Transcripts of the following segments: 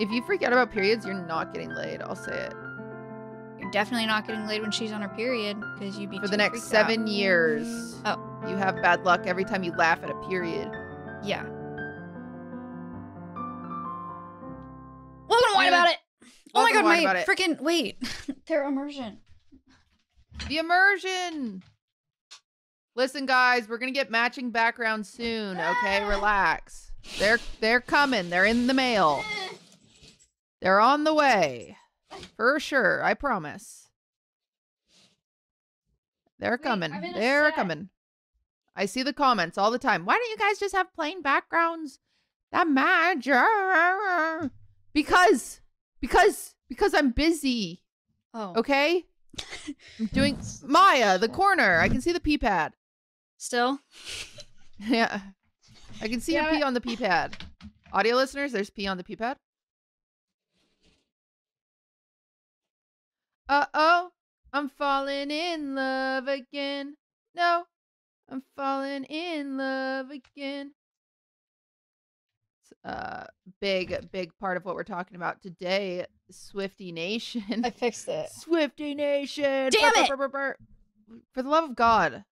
If you freak out about periods, you're not getting laid. I'll say it. You're definitely not getting laid when she's on her period because you'd be For the next freaked out. seven years. Oh. You have bad luck every time you laugh at a period. Yeah. Welcome to Wine About It. Oh my god, my freaking wait. Their immersion. The immersion. Listen, guys, we're gonna get matching backgrounds soon. Okay, ah. relax. They're they're coming. They're in the mail. They're on the way, for sure. I promise. They're coming. In a They're set. coming. I see the comments all the time. Why don't you guys just have plain backgrounds that match? Because, because, because I'm busy. Oh. Okay. I'm doing Maya, the corner. I can see the pee pad. Still? Yeah. I can see your pee it. on the pee pad. Audio listeners, there's pee on the pee pad. Uh oh. I'm falling in love again. No. I'm falling in love again. It's a big, big part of what we're talking about today. Swifty Nation. I fixed it. Swifty Nation. Damn Burr, it! burr, burr, burr, burr. For the love of God.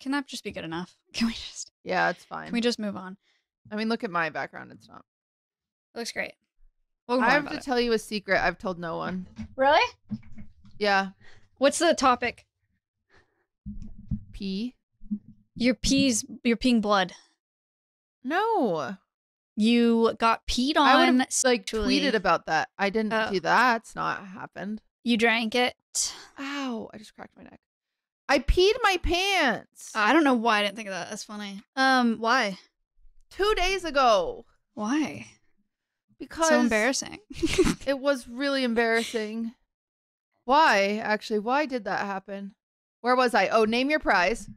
Can that just be good enough? Can we just Yeah, it's fine. can we just move on? I mean, look at my background. It's not. It looks great. Welcome I have to About tell you a secret. I've told no one. Really? Yeah. What's the topic? Pee? Your pee's you're peeing blood. No. You got peed on. I would have like sexually. tweeted about that. I didn't Oh. do that. It's not happened. You drank it. Ow! I just cracked my neck. I peed my pants I don't know why I didn't think of that. That's funny. Um, why? two days ago Why? Because So embarrassing. It was really embarrassing. Why? Actually, why did that happen? Where was I? Oh, name your price.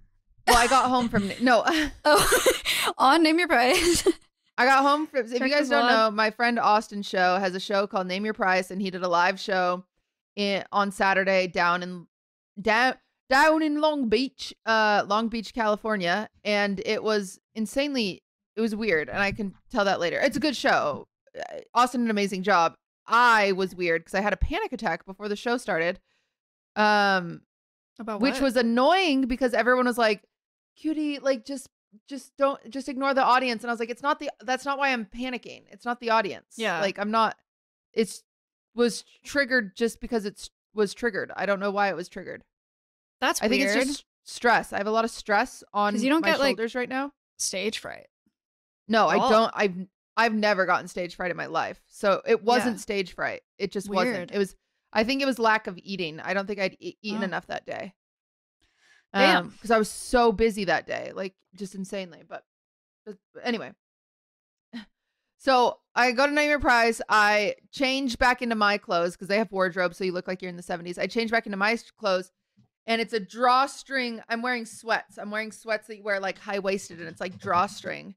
Well, I got home from no. oh, on name your price. I got home from. If Check you guys don't know, my friend Austin Show has a show called Name Your Price, and he did a live show in on Saturday down in down down in Long Beach, uh, Long Beach, California, and it was insanely. It was weird, and I can tell that later. It's a good show. Austin did an amazing job. I was weird because I had a panic attack before the show started. Um, About which was annoying because everyone was like cutie like just just don't just ignore the audience and i was like it's not the that's not why i'm panicking it's not the audience Yeah. like i'm not it's was triggered just because it's was triggered i don't know why it was triggered that's i think weird. it's just stress i have a lot of stress on you don't my get, like- shoulders right now stage fright. no i don't i've i've never gotten stage fright in my life. So it wasn't Yeah. stage fright. It just Weird. wasn't it was i think it was lack of eating. I don't think i'd e- eaten Oh. enough that day. Damn. Um, because i was so busy that day like just insanely but, but anyway. So i go to name your price. I change back into my clothes because they have wardrobe so you look like you're in the 70s i change back into my clothes and it's a drawstring. I'm wearing sweats. I'm wearing sweats that you wear like high-waisted and it's like drawstring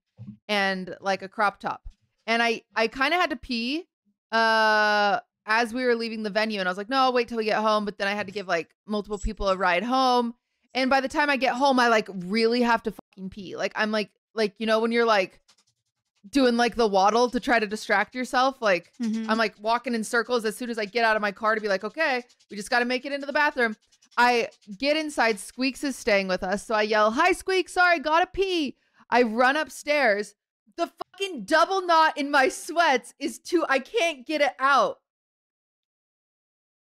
and like a crop top and i i kind of had to pee uh as we were leaving the venue and i was like no I'll wait till we get home but then i had to give like multiple people a ride home and by the time i get home i like really have to fucking pee like i'm like like you know when you're like doing like the waddle to try to distract yourself like Mhm. I'm like walking in circles as soon as I get out of my car to be like, okay, we just got to make it into the bathroom. I get inside. Squeaks is staying with us. So I yell, hi, Squeaks. Sorry, gotta pee. I run upstairs. The fucking double knot in my sweats is too, I can't get it out.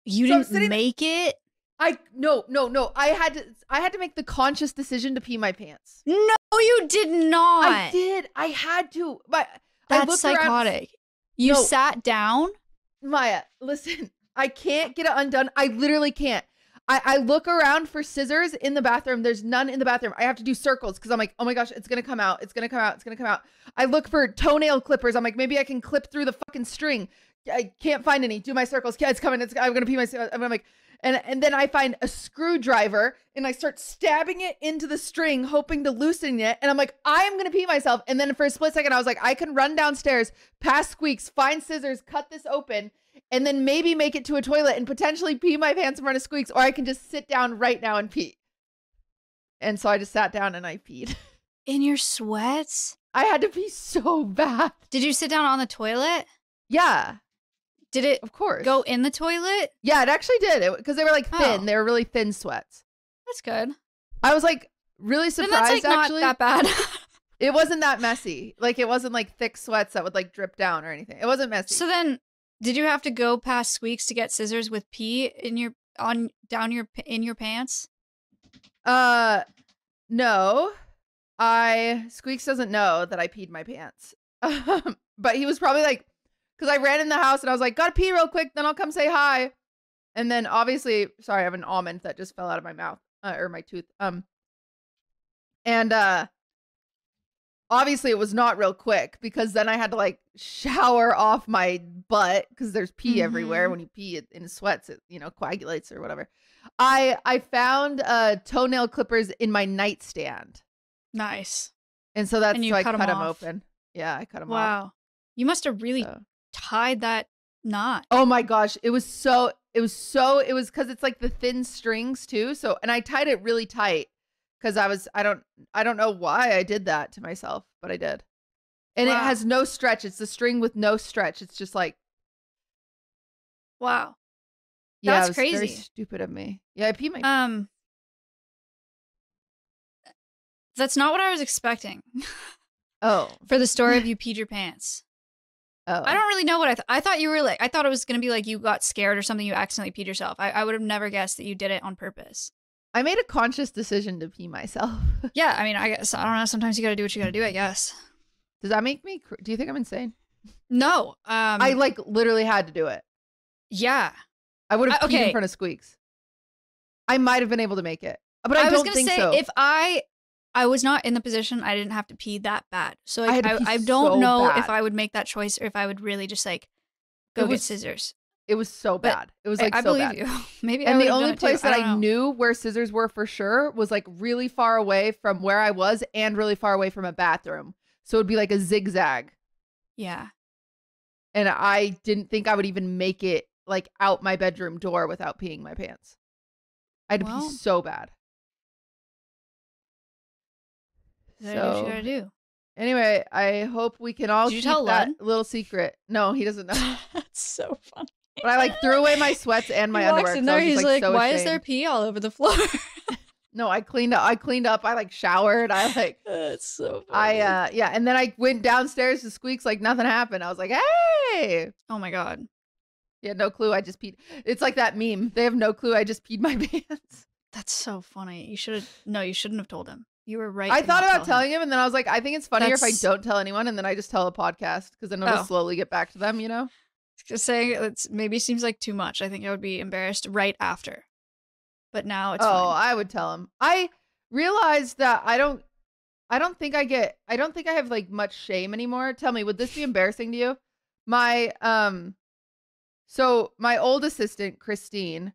you so didn't sitting- make it. I, no, no, no. I had to, I had to make the conscious decision to pee my pants. No, you did not. I did. I had to. But I That's looked around- psychotic. You No. sat down. Maya, listen, I can't get it undone. I literally can't. I, I look around for scissors in the bathroom. There's none in the bathroom. I have to do circles because I'm like, oh my gosh, it's gonna come out. It's gonna come out. It's gonna come out. I look for toenail clippers. I'm like, maybe I can clip through the fucking string. I can't find any. Do my circles. Yeah, it's coming. It's I'm gonna pee myself. I'm like, and and then I find a screwdriver and I start stabbing it into the string, hoping to loosen it. And I'm like, I'm gonna pee myself. And then for a split second, I was like, I can run downstairs, past squeaks, find scissors, cut this open, and then maybe make it to a toilet and potentially pee my pants in front of squeaks, or I can just sit down right now and pee. And so I just sat down and I peed. In your sweats? I had to pee so bad. Did you sit down on the toilet? Yeah, Did it of course. go in the toilet? Yeah, it actually did because they were like thin. Oh. They were really thin sweats. That's good. I was like really Then surprised. that's like actually, not that bad. it wasn't that messy. Like it wasn't like thick sweats that would like drip down or anything. It wasn't messy. so then, did you have to go past Squeaks to get scissors with pee in your on down your in your pants? Uh, no, I Squeaks doesn't know that I peed my pants. Um, but he was probably like, because I ran in the house and I was like, gotta pee real quick, then I'll come say hi. And then obviously, sorry, I have an almond that just fell out of my mouth uh, or my tooth. Um, and uh, obviously it was not real quick because then I had to like shower off my butt because there's pee everywhere Mhm. when you pee it in sweats, it you know coagulates or whatever. I I found uh toenail clippers in my nightstand. Nice. And so that's And you so I cut 'em cut them off. open. Yeah, I cut them off. Wow. You must have really So- tied that knot. Oh my gosh, it was so it was so it was cuz it's like the thin strings too. So and I tied it really tight cuz I was I don't I don't know why I did that to myself, but I did. And it has no stretch. It's the string with no stretch. It's just like Wow. yeah, That's it was very crazy. stupid of me. Yeah, I peed my Um That's not what I was expecting Oh. for the story of you peed your pants. Oh. I don't really know what I thought. I thought you were like I thought it was gonna be like you got scared or something. You accidentally peed yourself. I, I would have never guessed that you did it on purpose. I made a conscious decision to pee myself. Yeah, I mean, I guess I don't know. Sometimes you got to do what you got to do. I guess. Does that make me cr- Do you think I'm insane? No. Um. I like literally had to do it. yeah. I would have I- peed in front of Squeaks. I might have been able to make it. But I, was don't gonna think say so. if I I was not in the position, I didn't have to pee that bad. So I like, to I, I, don't so know bad. if I would make that choice or if I would really just like go get was scissors. It was so But bad. It was like I, so believe bad. you. Maybe I And the only place that don't I, knew where scissors were for sure was like really far away from where I was and really far away from a bathroom. So it'd be like a zigzag. Yeah. And I didn't think I would even make it like out my bedroom door without peeing my pants. I'd Well, pee so bad. You what you So gotta do. anyway, I hope we can all Did you tell that Len? little secret. No, he doesn't know. That's so funny. But I like threw away my sweats and my he underwear. walks in there. just, He's like, so "Why is there pee all over the floor?" No, I cleaned up. I cleaned up. I like showered. I like That's so funny. I uh yeah, and then I went downstairs to Squeaks like nothing happened. I was like, hey. Oh my god. He had no clue I just peed. It's like that meme. They have no clue I just peed my pants. That's so funny. You should have. No, you shouldn't have told him. You were right. I thought about tell telling him and then I was like, I think it's funnier if I don't tell anyone and then I just tell a podcast because then it'll Oh. slowly get back to them, you know? Just saying it's maybe seems like too much. I think I would be embarrassed right after. But now it's oh, fine. I would tell him. I realized that I don't I don't think I get I don't think I have like much shame anymore. Tell me, would this be embarrassing to you? My um so my old assistant, Christine,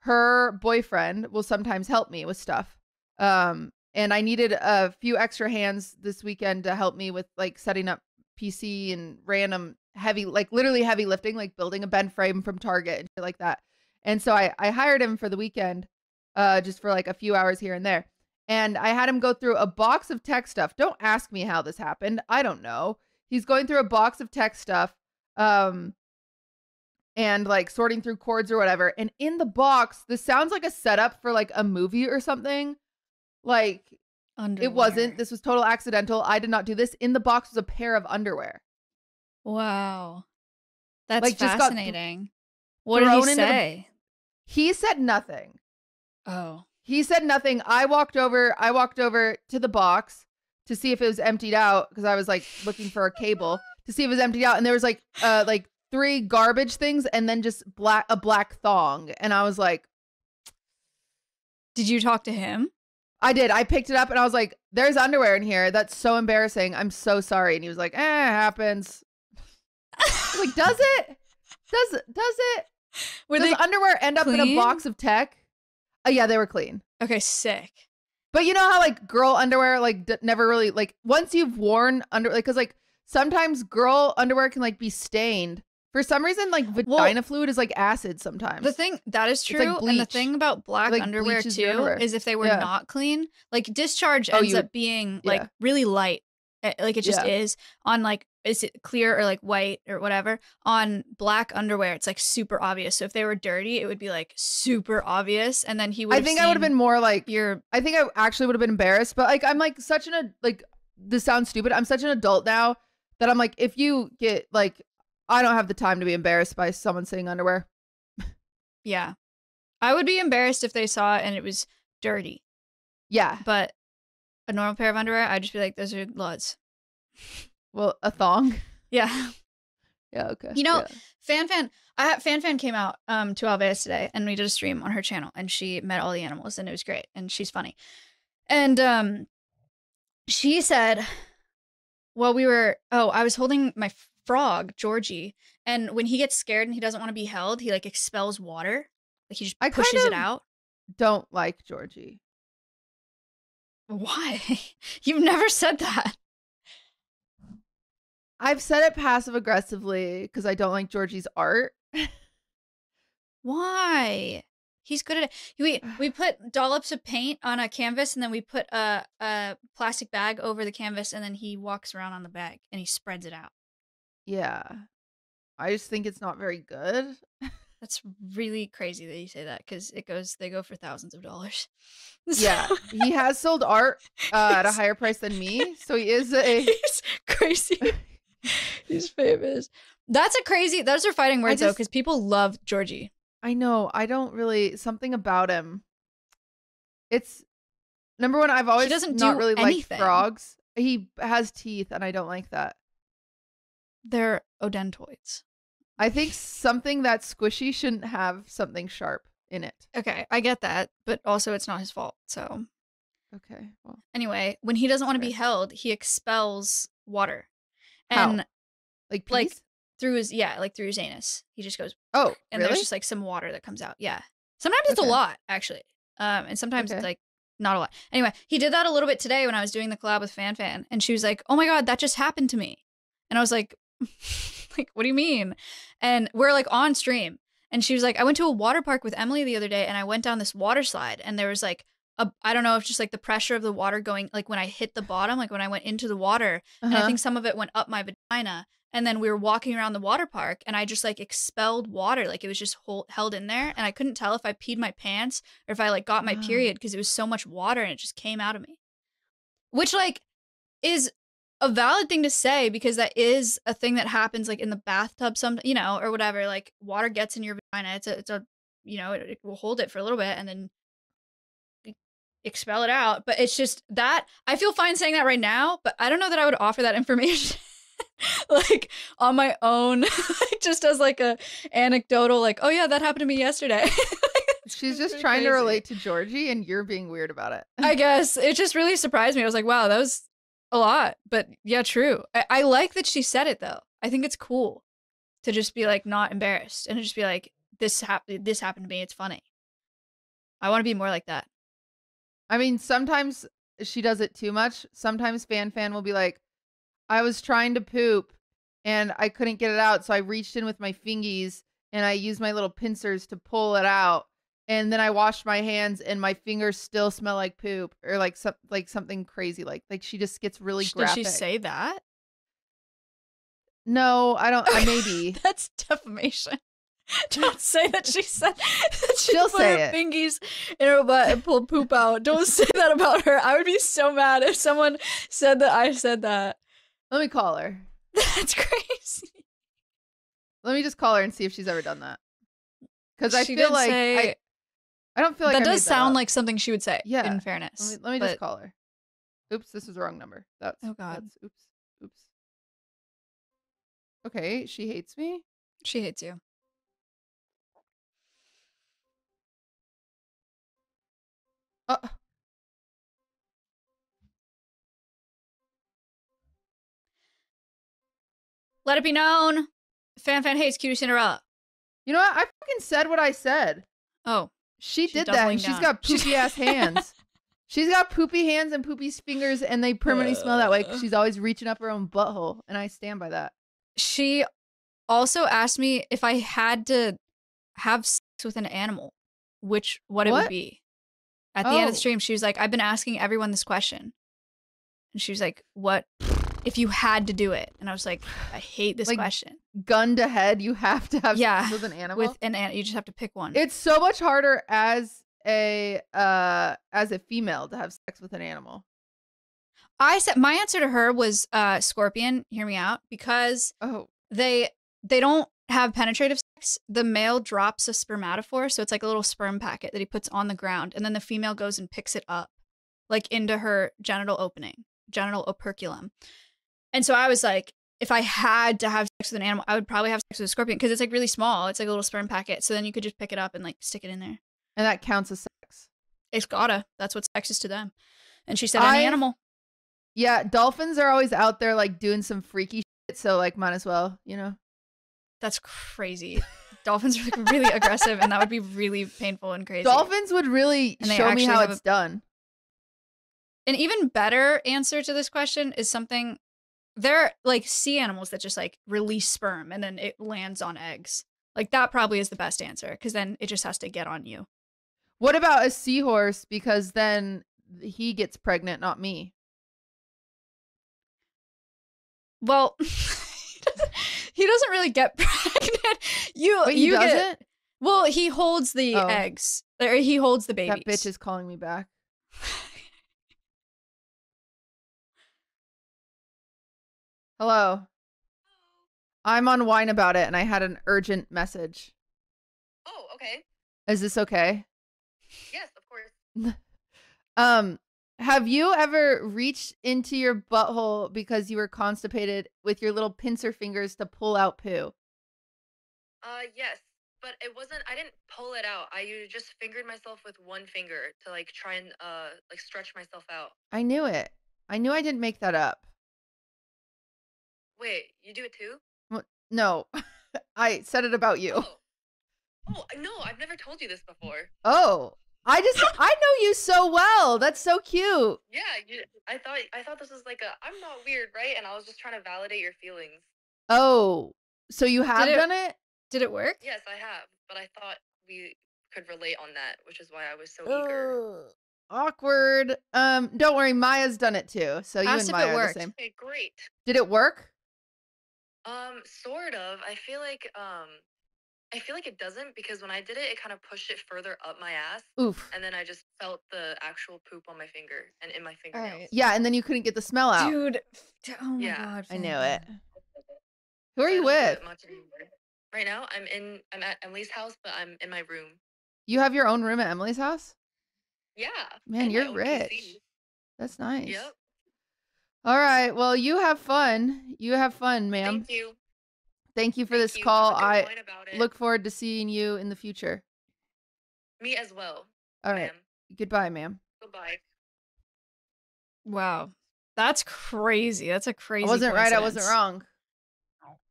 her boyfriend will sometimes help me with stuff. Um and I needed a few extra hands this weekend to help me with like setting up PC and random heavy like literally heavy lifting, like building a bed frame from Target and shit like that. And so I I hired him for the weekend uh just for like a few hours here and there. And I had him go through a box of tech stuff. Don't ask me how this happened. I don't know. He's going through a box of tech stuff um and like sorting through cords or whatever. And in the box, this sounds like a setup for like a movie or something. Like it wasn't. This was total accidental. I did not do this. In the box was a pair of underwear. Wow. That's Like, just fascinating. What did he into the- say? He said nothing. Oh. He said nothing. I walked over. I walked over to the box to see if it was emptied out because I was like looking for a cable to see if it was emptied out, and there was like uh like three garbage things and then just black a black thong, and I was like, Did you talk to him? I did. I picked it up and I was like, "There's underwear in here. That's so embarrassing. I'm so sorry." And he was like, "Eh, it happens." Like, "Does it? Does it? Does it? Were Does underwear end up in a box of tech?" Oh yeah, they were clean. Okay, sick. But you know how like girl underwear like d- never really like once you've worn under like because like sometimes girl underwear can like be stained for some reason like Well- vagina fluid is like acid sometimes. The thing that is like true, and the thing about black Like, underwear too underwear. is if they were Yeah. not clean, like discharge Oh, ends you- up being like really light, Eh, like it just Yeah. is on like is it clear or like white or whatever on black underwear it's like super obvious so if they were dirty it would be like super obvious and then he would I think I would have been more like your I think I actually would have been embarrassed, but like I'm like such an a like this sounds stupid. I'm such an adult now that I'm like if you get like I don't have the time to be embarrassed by someone saying underwear. yeah i would be embarrassed if they saw it and it was dirty Yeah. but a normal pair of underwear i'd just be like those are lods Well, a thong. yeah Yeah, okay. You know, yeah. Fan Fan, I Fan Fan came out um to Alveus today, and we did a stream on her channel, and she met all the animals, and it was great, and she's funny, and um, she said, well, we were oh, I was holding my frog Georgie, and when he gets scared and he doesn't want to be held, he like expels water, like he just I kind pushes it out. don't like Georgie. Why? You've never said that. I've said it passive aggressively because I don't like Georgie's art. Why? He's good at it. We we put dollops of paint on a canvas and then we put a a plastic bag over the canvas and then he walks around on the bag and he spreads it out. Yeah. I just think it's not very good. That's really crazy that you say that because it goes they go for thousands of dollars. Yeah. he has sold art uh, at a higher price than me. So he is a He's crazy. He's famous. That's a crazy. Those are fighting words though, because people love Georgie. I know. I don't really something about him. It's number one. I've always doesn't not do really liked frogs. He has teeth, and I don't like that. They're odontoids. I think something that's squishy shouldn't have something sharp in it. Okay, I get that, but also it's not his fault. So Okay. Well, anyway, when he doesn't want to be held, he expels water? And like like peas? through his yeah, like through his anus. He just goes, oh, and really? there's just like some water that comes out. Yeah, sometimes it's Okay. a lot actually, um, and sometimes Okay. it's like not a lot. Anyway, he did that a little bit today when I was doing the collab with Fan Fan, and she was like, "Oh my god, that just happened to me," and I was like, "Like, what do you mean?" And we're like on stream, and she was like, "I went to a water park with Emily the other day, and I went down this water slide, and there was like." I don't know if just like the pressure of the water going like when I hit the bottom, like when I went into the water, and I Uh-huh. think some of it went up my vagina. And then we were walking around the water park, and I just like expelled water, like it was just hold, held in there, and I couldn't tell if I peed my pants or if I like got my Wow. period because it was so much water and it just came out of me. Which like is a valid thing to say because that is a thing that happens like in the bathtub, some you know, or whatever. Like water gets in your vagina, it's a it's a you know, it, it will hold it for a little bit and then expel it out. But it's just that I feel fine saying that right now, but I don't know that I would offer that information like on my own, just as like a anecdotal, like, oh yeah, that happened to me yesterday. She's just trying to relate to Georgie, and you're being weird about it. I guess it just really surprised me. I was like, wow, that was a lot. But yeah, true. I, I like that she said it though. I think it's cool to just be like not embarrassed and just be like, this happened. This happened to me. It's funny. I want to be more like that. I mean, sometimes she does it too much. Sometimes Fan Fan will be like, I was trying to poop and I couldn't get it out. So I reached in with my fingies and I used my little pincers to pull it out. And then I washed my hands and my fingers still smell like poop or like some like something crazy like like she just gets really Did graphic. she say that? No, I don't I maybe. That's defamation. Don't say that she said that she She'll put her it. fingies in her butt and pulled poop out. Don't say that about her. I would be so mad if someone said that I said that. Let me call her. That's crazy. Let me just call her and see if she's ever done that. Cuz I She feel like say- I, I don't feel like that I does sound up. like something she would say. Yeah. In fairness. Let me, let me but just call her. Oops, this is the wrong number. That's Oh, God. That's, oops, oops. Okay, she hates me. She hates you. Uh, Let it be known. Fan fan hates QTCinderella. you know what? I fucking said what I said. Oh, She She's did that, and she's got poopy ass hands. She's got poopy hands and poopy fingers, and they permanently smell that way. 'cause Uh. she's always reaching up her own butthole, and I stand by that. she also asked me if I had to have sex with an animal, which what it would be. At the end of Oh. the stream, she was like, "I've been asking everyone this question," and she was like, "What if you had to do it? And I was like, I hate this Like, question. Gun to head, you have to have Yeah, with an animal. With an ant, you just have to pick one. it's so much harder as a uh as a female to have sex with an animal. I said my answer to her was uh scorpion. Hear me out, because Oh, they they don't have penetrative The male drops a spermatophore, so it's like a little sperm packet that he puts on the ground, and then the female goes and picks it up, like into her genital opening, genital operculum. And so I was like, if I had to have sex with an animal, I would probably have sex with a scorpion because it's like really small. It's like a little sperm packet, so then you could just pick it up and like stick it in there. and that counts as sex. It's gotta. That's what sex is to them. And she said any I've- animal. Yeah, dolphins are always out there like doing some freaky shit, so like might as well, you know. That's crazy. Dolphins are like really aggressive, and that would be really painful and crazy. Dolphins would really And show me how it's a- done. An even better answer to this question is something they're like sea animals that just like release sperm and then it lands on eggs. Like that probably is the best answer because then it just has to get on you. What about a seahorse? Because then he gets pregnant, not me. Well, he doesn't really get pregnant. You Wait, he you get doesn't? well. He holds the Oh. eggs. Or he holds the babies. That bitch is calling me back. Hello. I'm on wine about it and I had an urgent message. Oh, okay. Is this okay? Yes, of course. Um have you ever reached into your butthole because you were constipated with your little pincer fingers to pull out poo? Uh, yes, but it wasn't. I didn't pull it out. I just fingered myself with one finger to like try and uh like stretch myself out. I knew it. I knew I didn't make that up. Wait, you do it too? No. I said it about you. Oh. Oh no, I've never told you this before. Oh. I just I know you so well. That's so cute. Yeah, you, I thought I thought this was like a I'm not weird, right? And I was just trying to validate your feelings. Oh. So you have it- done it? Did it work? Yes, I have, but I thought we could relate on that, which is why I was so eager. Awkward. Um, don't worry, Maya's done it too. So you Asked and if it Maya are worked. the same. Okay, great. Did it work? Um, sort of. I feel like um I feel like it doesn't because when I did it, it kind of pushed it further up my ass, Oof. and then I just felt the actual poop on my finger and in my fingernails. Alright. Yeah, and then you couldn't get the smell out. Dude. Oh my Yeah. god. I knew it. Who are you with? it much anymore. Right now, I'm in. I'm at Emily's house, but I'm in my room. You have your own room at Emily's house? Yeah. Man, you're rich. PC. That's nice. Yep. All right. Well, you have fun. You have fun, ma'am. Thank you. Thank you for Thank this you. Call. a I point about it. look forward to seeing you in the future. Me as well. All right. ma'am. Goodbye, ma'am. Goodbye. Wow. That's crazy. That's a crazy. I wasn't right. I wasn't wrong.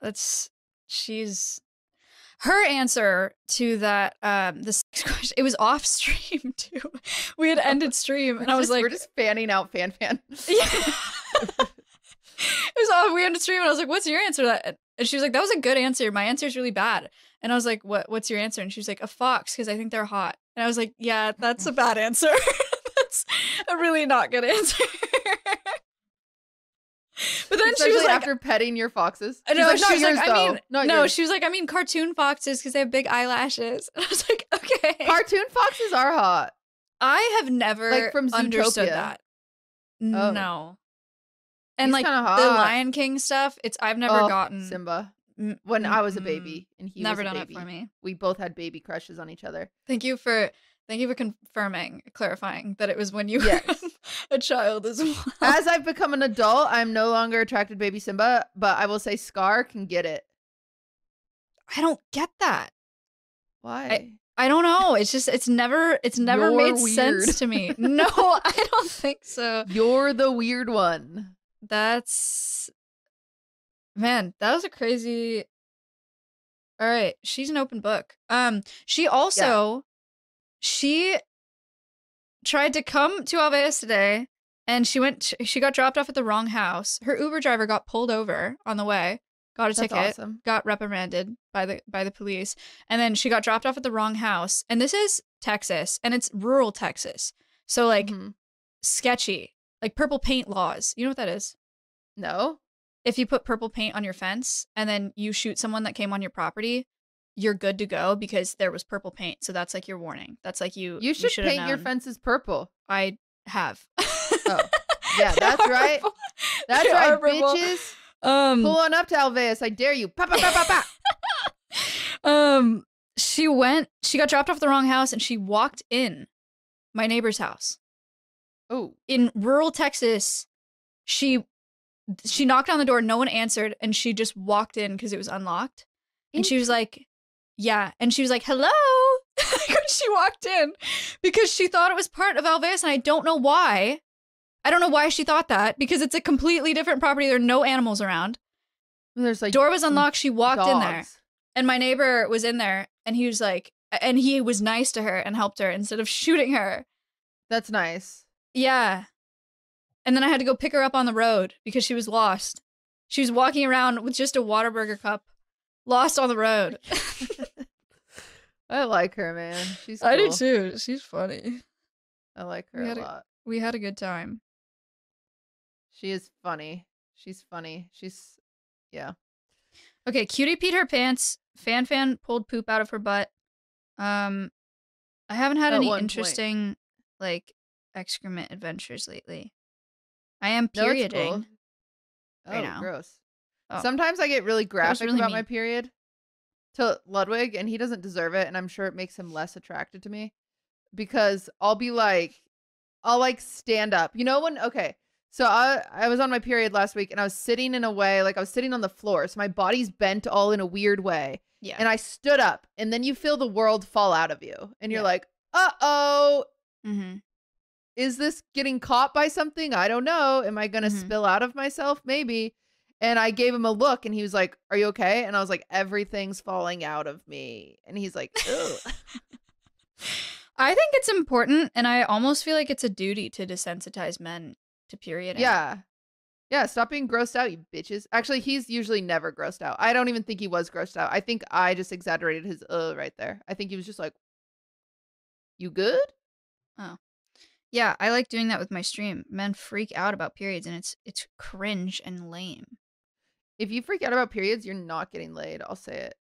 That's she's her answer to that um the question it was off stream too we had ended stream and i was Just- like we're just fanning out fan fan. yeah. it was off we ended stream and i was like what's your answer to that and she was like that was a good answer my answer is really bad and i was like what what's your answer and she was like a fox because i think they're hot and i was like yeah that's a bad answer that's a really not good answer but then she was like after petting your foxes. I She's know. like, she was yours like. I mean, not no. yours. She was like, I mean, cartoon foxes because they have big eyelashes. And I was like, okay. Cartoon foxes are hot. I have never Like from understood that. Oh. No. And He's like the hot. Lion King stuff, it's I've never Oh, gotten Simba. Mm, When I was a baby and he never was a done baby. it for me. We both had baby crushes on each other. Thank you for thank you for confirming, clarifying that it was when you Yes. were a child as well. As I've become an adult, I'm no longer attracted to baby Simba, but I will say Scar can get it. I don't get that. Why? I don't know. It's just it's never it's never You're made weird. sense to me. No, I don't think so. You're the weird one. That's man, that was a crazy All right, she's an open book. Um she also she tried to come to Alveus today and she went she got dropped off at the wrong house. Her Uber driver got pulled over on the way, got a That's ticket, awesome. got reprimanded by the by the police, and then she got dropped off at the wrong house. And this is Texas and it's rural Texas. So like Mhm. sketchy. Like purple paint laws. You know what that is? No. if you put purple paint on your fence and then you shoot someone that came on your property, you're good to go because there was purple paint. So that's like your warning. That's like you. You should have paint your fences purple. I have. Oh, yeah, that's right. That's They right, purple. bitches. Um, Pull on up to Alveus. I dare you. Pa, pa, pa, pa, pa. um, she went. She got dropped off the wrong house, and she walked in my neighbor's house Oh, in rural Texas. She she knocked on the door. No one answered, and she just walked in because it was unlocked. And she was like, "Yeah," and she was like, "Hello." she walked in, because she thought it was part of Alveus, and I don't know why. I don't know why she thought that because it's a completely different property. There are no animals around. there's like Door was unlocked. She walked in there. And my neighbor was in there and he was like, and he was nice to her and helped her instead of shooting her. That's nice. Yeah. And then I had to go pick her up on the road because she was lost. She was walking around with just a Whataburger cup, lost on the road. I like her, man. She's I do too. She's funny. I like her We a lot. We had a good time. She is funny. She's funny. She's yeah. Okay, Cutie peed her pants. Fan Fan pulled poop out of her butt. Um, I haven't had At any one point. interesting like excrement adventures lately. I am No, perioding. cool. right oh, now. gross. Oh. Sometimes I get really graphic really about my period to Ludwig, and he doesn't deserve it, and I'm sure it makes him less attracted to me because I'll be like, I'll like stand up. You know when? Okay, so I I was on my period last week, and I was sitting in a way like I was sitting on the floor, so my body's bent all in a weird way, Yeah. and I stood up, and then you feel the world fall out of you, and you're Yeah. like, uh oh, mm-hmm. Is this getting caught by something? I don't know. Am I going to Mhm. spill out of myself? Maybe. And I gave him a look and he was like, Are you okay? And I was like, Everything's falling out of me. And he's like. I think it's important, and I almost feel like it's a duty to desensitize men to period. yeah. Yeah. Stop being grossed out, you bitches. Actually, he's usually never grossed out. I don't even think he was grossed out. I think I just exaggerated his uh right there. I think he was just like, You good? Yeah, I like doing that with my stream. Men freak out about periods, and it's it's cringe and lame. If you freak out about periods, you're not getting laid. I'll say it.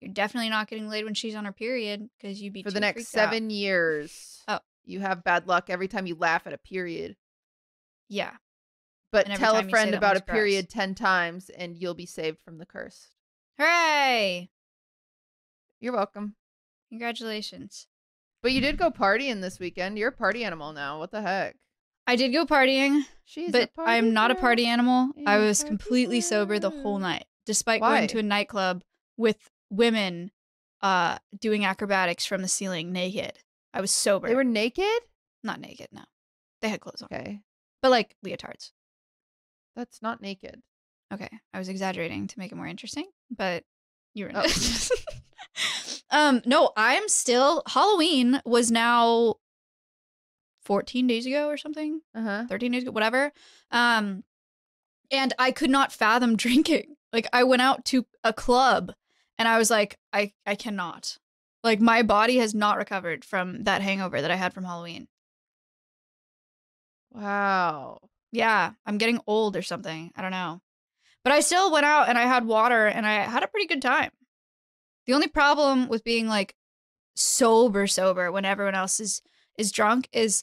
You're definitely not getting laid when she's on her period because you'd be For the next freaked out. seven years. Oh. You have bad luck every time you laugh at a period. Yeah, But tell a time you say friend about a one's gross. period 10 times and you'll be saved from the curse. hooray! You're welcome. Congratulations. But you did go partying this weekend. You're a party animal now. What the heck? I did go partying, She's but I'm not a party animal. I was completely sober the whole night, despite Why? going to a nightclub with women uh doing acrobatics from the ceiling naked. I was sober. They were naked? not naked, no. They had clothes on. Okay. But like leotards. That's not naked. Okay. I was exaggerating to make it more interesting, but you ruined Oh. um, no, I'm still Halloween was now 14 days ago or something. Uh huh. 13 days ago, whatever. Um, and I could not fathom drinking. Like I went out to a club and I was like, I, I cannot. Like my body has not recovered from that hangover that I had from Halloween. Wow. Yeah, I'm getting old or something. I don't know. But I still went out and I had water and I had a pretty good time. The only problem with being like sober sober when everyone else is is drunk is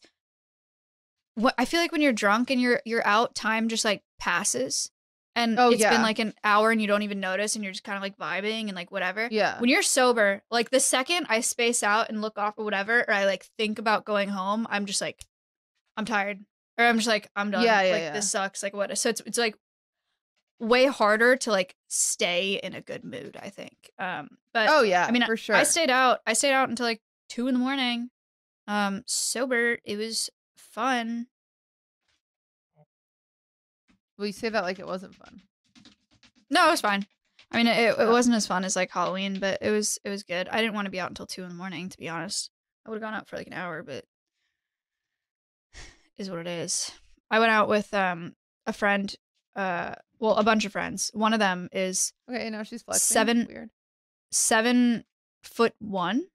what I feel like when you're drunk and you're you're out time just like passes. And Oh, it's yeah. been like an hour and you don't even notice and you're just kind of like vibing and like whatever. Yeah. When you're sober, like the second I space out and look off or whatever, or I like think about going home, I'm just like, I'm tired, or I'm just like, I'm done. Yeah, yeah, like yeah. this sucks. Like what? So it's it's like way harder to like stay in a good mood. I think. Um, but oh, yeah. I mean, for sure. I stayed out. I stayed out until like two in the morning. Um, sober. It was fun. well, you say that like it wasn't fun. No, it was fine. I mean, it, it Oh. wasn't as fun as like Halloween, but it was it was good. I didn't want to be out until two in the morning, to be honest. I would have gone out for like an hour, but is what it is. I went out with um a friend, uh, well, a bunch of friends. One of them is Okay, now she's flexing. Seven- Weird. seven foot one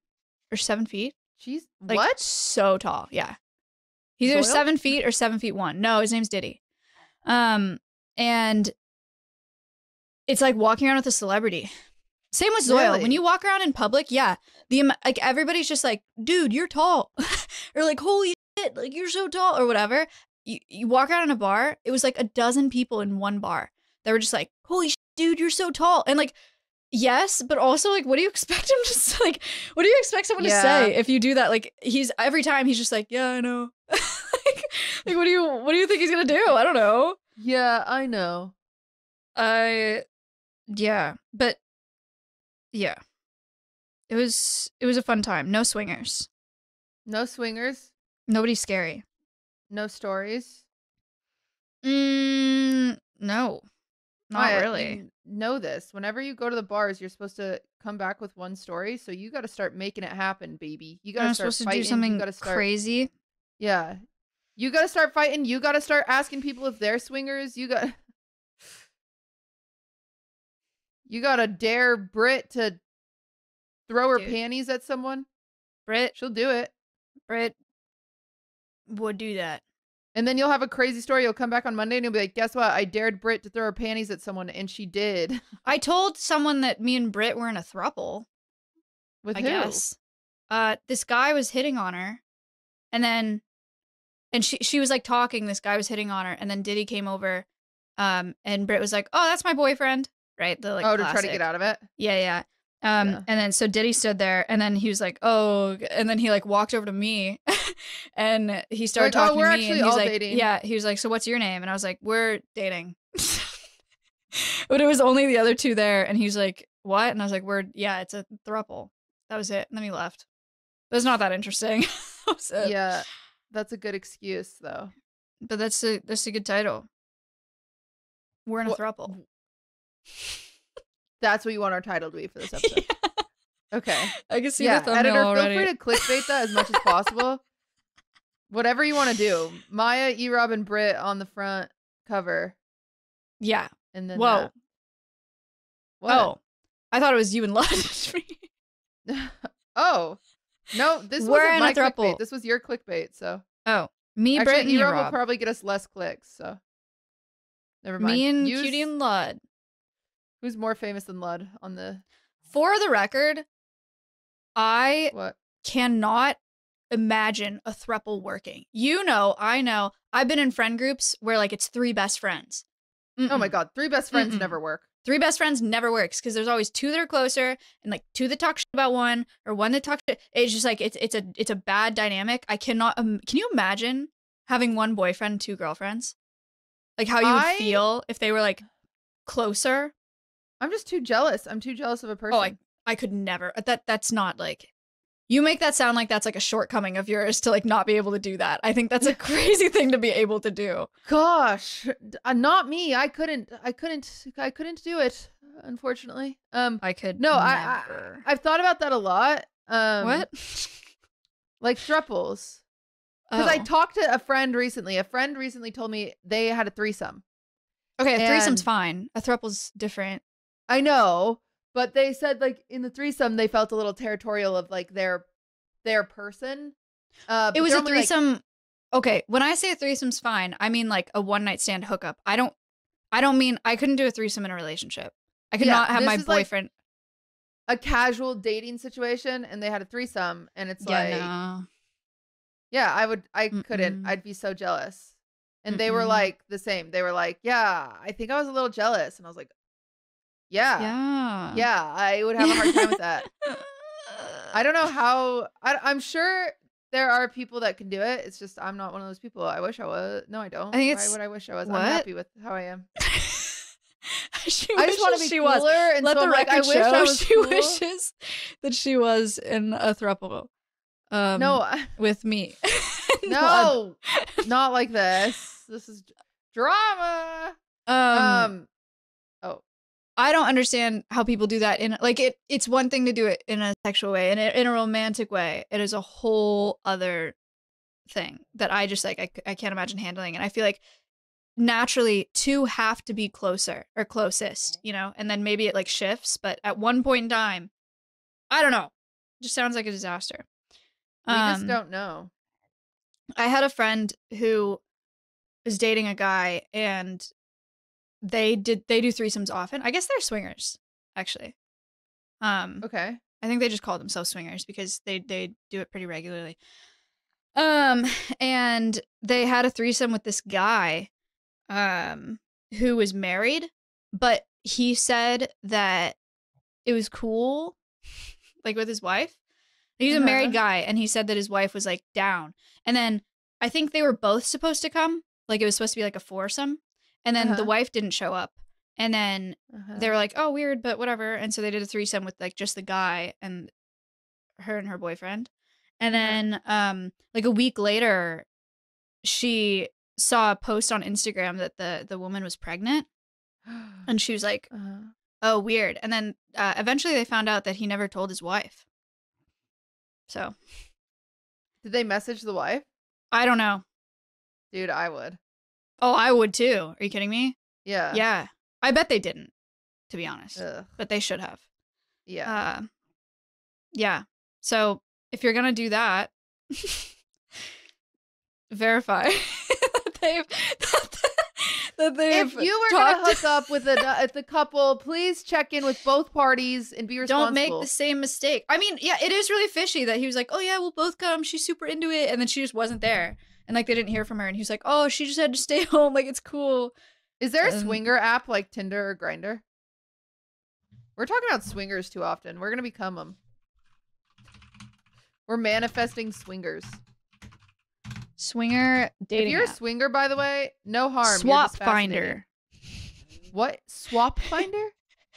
or seven feet. She's Like, what? So tall, yeah. He's either seven feet or seven feet one. No, his name's Diddy. Um, and it's like walking around with a celebrity. Same with Zoil. When you walk around in public, yeah, the like everybody's just like, dude, you're tall, or like, holy shit, like you're so tall, or whatever. You you walk around in a bar, it was like a dozen people in one bar that were just like, holy shit, dude, you're so tall, and like. Yes, but also like, what do you expect him to like? What do you expect someone to say if you do that? Like, he's every time he's just like, yeah, I know. like, like, what do you what do you think he's gonna do? I don't know. Yeah, I know. I yeah, but yeah. It was it was a fun time. No swingers. No swingers, Nobody's scary. No stories. Mm, no. Not Maya, really. you know this. Whenever you go to the bars, you're supposed to come back with one story. So you got to start making it happen, baby. You got to start fighting. do something you got to start. crazy. Yeah, you got to start fighting. You got to start asking people if they're swingers. You got. You got to dare Brit to throw her Dude. panties at someone. Brit She'll do it. Brit would do that. And then you'll have a crazy story. You'll come back on Monday and you'll be like, guess what? I dared Brit to throw her panties at someone, and she did. I told someone that me and Brit were in a throuple. With I who? guess. Uh, this guy was hitting on her, and then, and she she was like talking. This guy was hitting on her, and then Diddy came over, um, and Brit was like, "Oh, that's my boyfriend," right? The like oh, to try to get out of it. Yeah, yeah. Um, Yeah. and then so Diddy stood there, and then he was like, "Oh," and then he like walked over to me, and he started Like, "Oh, talking we're to me, and actually he was all like, dating. "Yeah," he was like, "So what's your name?" And I was like, "We're dating." but it was only the other two there, and he was like, "What?" And I was like, "We're yeah, it's a throuple." That was it. And then he left. It was not that interesting. that yeah, that's a good excuse though. But that's a that's a good title. We're in a Wha- throuple. That's what you want our title to be for this episode. Okay. I can see yeah, the thumbnail editor, already. feel free to clickbait that as much as possible. Whatever you want to do. Maya, E. Rob, and Brit on the front cover, yeah. and then Whoa. that. What? Oh, I thought it was you and Lud. oh, no, this We're wasn't my clickbait. This was your clickbait. So oh, me, actually, and E. Rob will Rob. probably get us less clicks. So never mind. Me and Use- Cutie and Lud. Who's more famous than Lud on the For the record, I what? cannot imagine a throuple working. You know, I know. I've been in friend groups where like it's three best friends. Oh my god, three best friends Mm-mm. never work. Three best friends never works because there's always two that are closer and like two that talk shit about one or one that talks shit. It's just like it's it's a it's a bad dynamic. I cannot. Um, can you imagine having one boyfriend, and two girlfriends? Like how you would feel if they were like closer. I'm just too jealous. I'm too jealous of a person. Oh, I I could never. That that's not like. You make that sound like that's like a shortcoming of yours to like not be able to do that. I think that's a crazy thing to be able to do. Gosh, uh, not me. I couldn't. I couldn't. I couldn't do it. Unfortunately. Um. I could. No, I, never. I I've thought about that a lot. Um. what? Like throuples. Because I Oh. talked to a friend recently. A friend recently told me they had a threesome. okay, a threesome's and- fine. A throuple's different. I know, but they said like in the threesome they felt a little territorial of like their their person. Uh, It was a only, like- threesome. okay, when I say a threesome's fine, I mean like a one night stand hookup. I don't. I don't mean I couldn't do a threesome in a relationship. I could Yeah, not have my is, like, boyfriend. a casual dating situation, and they had a threesome, and it's yeah, like, no. yeah, I would, I couldn't, I'd be so jealous. And they were like the same. They were like, yeah, I think I was a little jealous, and I was like, yeah, Yeah. yeah, I would have a hard time with that. I don't know how. I, I'm sure there are people that can do it. It's just I'm not one of those people. I wish I was. No, I don't. I think Why it's- would I wish I was? what? I'm happy with how I am. she I just want to be she cooler, was. and Let so the I'm like, I record wish I she cool. wishes that she was in a throuple. Um, no, I- with me. no, not like this. This is drama. Um, Um, I don't understand how people do that in like it. It's one thing to do it in a sexual way and in a romantic way. It is a whole other thing that I just like I, I can't imagine handling. And I feel like naturally two have to be closer or closest, you know, and then maybe it like shifts. But at one point in time, I don't know. Just sounds like a disaster. we just Um, don't know. I had a friend who was dating a guy and they did they do threesomes often. I guess they're swingers, actually. Um, Okay. I think they just call themselves swingers because they they do it pretty regularly. Um, and they had a threesome with this guy, um, who was married, but he said that it was cool, like with his wife. He's a married Uh-huh. guy, and he said that his wife was like down. And then I think they were both supposed to come, like it was supposed to be like a foursome, and then the Uh-huh. wife didn't show up. And then Uh-huh. they were like, "Oh, weird, but whatever." And so they did a threesome with like just the guy and her and her boyfriend. And Uh-huh. then um like a week later she saw a post on Instagram that the the woman was pregnant and she was like, Uh-huh. "Oh, weird." And then uh, eventually they found out that he never told his wife. So, Did they message the wife? I don't know. Dude, I would. Oh, I would too. Are you kidding me? Yeah. yeah. I bet they didn't, to be honest. Ugh. But they should have. Yeah. Uh, yeah. So if you're gonna do that, verify that they've that they've if you were talked- gonna hook up with a at the couple, please check in with both parties and be responsible. Don't make the same mistake. I mean, yeah, it is really fishy that he was like, "Oh yeah, we'll both come." She's super into it, and then she just wasn't there, and like they didn't hear from her, and he's like, "Oh, she just had to stay home. Like it's cool." Is there a swinger app like Tinder or Grindr? We're talking about swingers too often. We're gonna become them. We're manifesting swingers. Swinger dating if you're a swinger, by the way, no harm. Swap finder. What? Swap finder?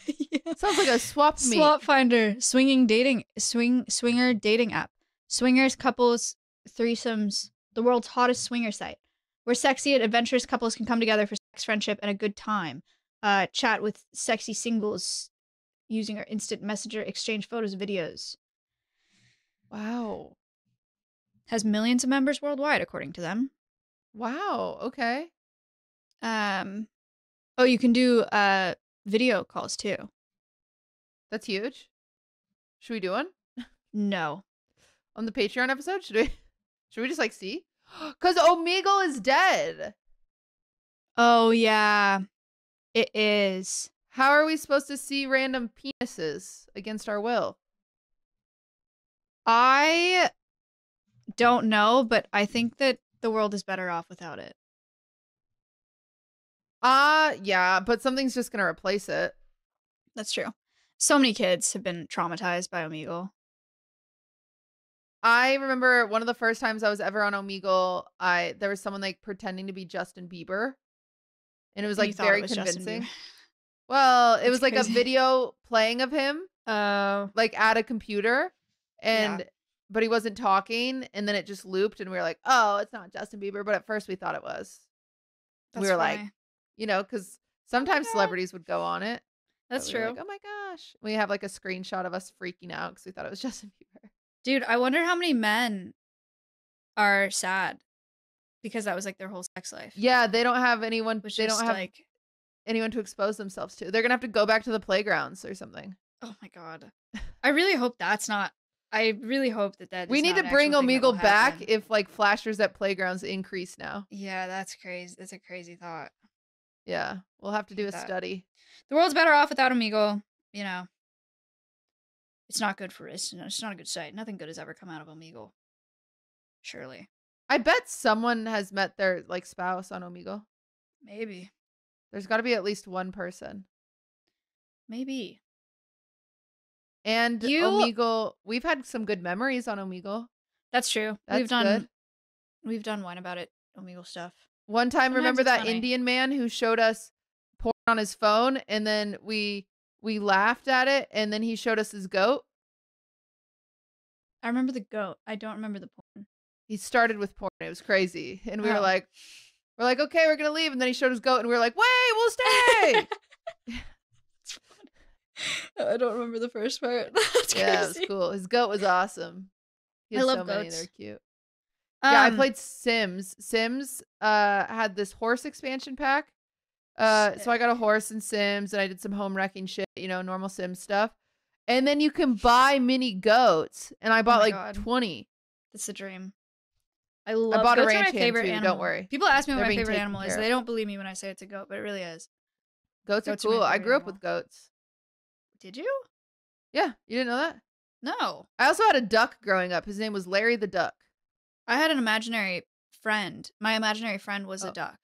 Yeah. Sounds like a swap meet. Swap Finder, swinging dating, swing swinger dating app, swingers, couples, threesomes, the world's hottest swinger site, where sexy and adventurous couples can come together for sex, friendship, and a good time. Uh, chat with sexy singles using our instant messenger, exchange photos, videos. Wow. Has millions of members worldwide, according to them. Wow. Okay. Um, oh, you can do uh video calls too. That's huge. Should we do one No, on the Patreon episode? Should we? Should we just like see? Because Omegle is dead. oh yeah, it is. How are we supposed to see random penises against our will? I don't know, but I think that the world is better off without it. Ah, yeah, but something's just gonna replace it. That's true. So many kids have been traumatized by Omegle. I remember one of the first times I was ever on Omegle, I there was someone like pretending to be Justin Bieber. And it was and like very was convincing. Well, it That's was like crazy. a video playing of him Oh, like at a computer Yeah. and but he wasn't talking and then it just looped and we were like, "Oh, it's not Justin Bieber," but at first we thought it was. that's we were like. You know, cuz sometimes God. celebrities would go on it. that's we true, like, oh my gosh. We have like a screenshot of us freaking out cuz we thought it was Justin Bieber. Dude. I wonder how many men are sad because that was like their whole sex life. Yeah, they don't have anyone was they don't have like, anyone to expose themselves to. They're going to have to go back to the playgrounds or something. oh my god. I really hope that's not. I really hope that that. we need to bring actual thing that will Omegle back happen. if like flashers at playgrounds increase now. Yeah, that's crazy. That's a crazy thought. Yeah, we'll have to do a That- study. the world's better off without Omegle. You know, it's not good for it's, it's not a good site. Nothing good has ever come out of Omegle. Surely, I bet someone has met their like spouse on Omegle. maybe, There's got to be at least one person. maybe. And You- Omegle, we've had some good memories on Omegle. That's true. That's we've done good. we've done wine about it Omegle stuff. One time, Sometimes remember that funny. Indian man who showed us porn on his phone, and then we we laughed at it, and then he showed us his goat. I remember the goat. I don't remember the porn. He started with porn. It was crazy, and we were Oh. like, we're like, okay, we're gonna leave, and then he showed his goat, and we were like, wait, we'll stay. I don't remember the first part. That's yeah, it was cool. His goat was awesome. He I love so many. goats. They're cute. yeah, I Um, played Sims. Sims uh had this horse expansion pack. Uh so I got a horse in Sims and I did some home wrecking shit, you know, normal Sims stuff. And then you can buy mini goats and I oh bought Oh like God. 20. That's the dream. I love bought a goats are ranch my favorite too, don't worry. People ask me what They're my favorite animal is. They don't believe me when I say it's a goat, but it really is. Goats, Goats are are cool. I grew up animal. with goats. Did you? Yeah, you didn't know that? No. I also had a duck growing up. His name was Larry the Duck. I had an imaginary friend. My imaginary friend was Oh. a duck.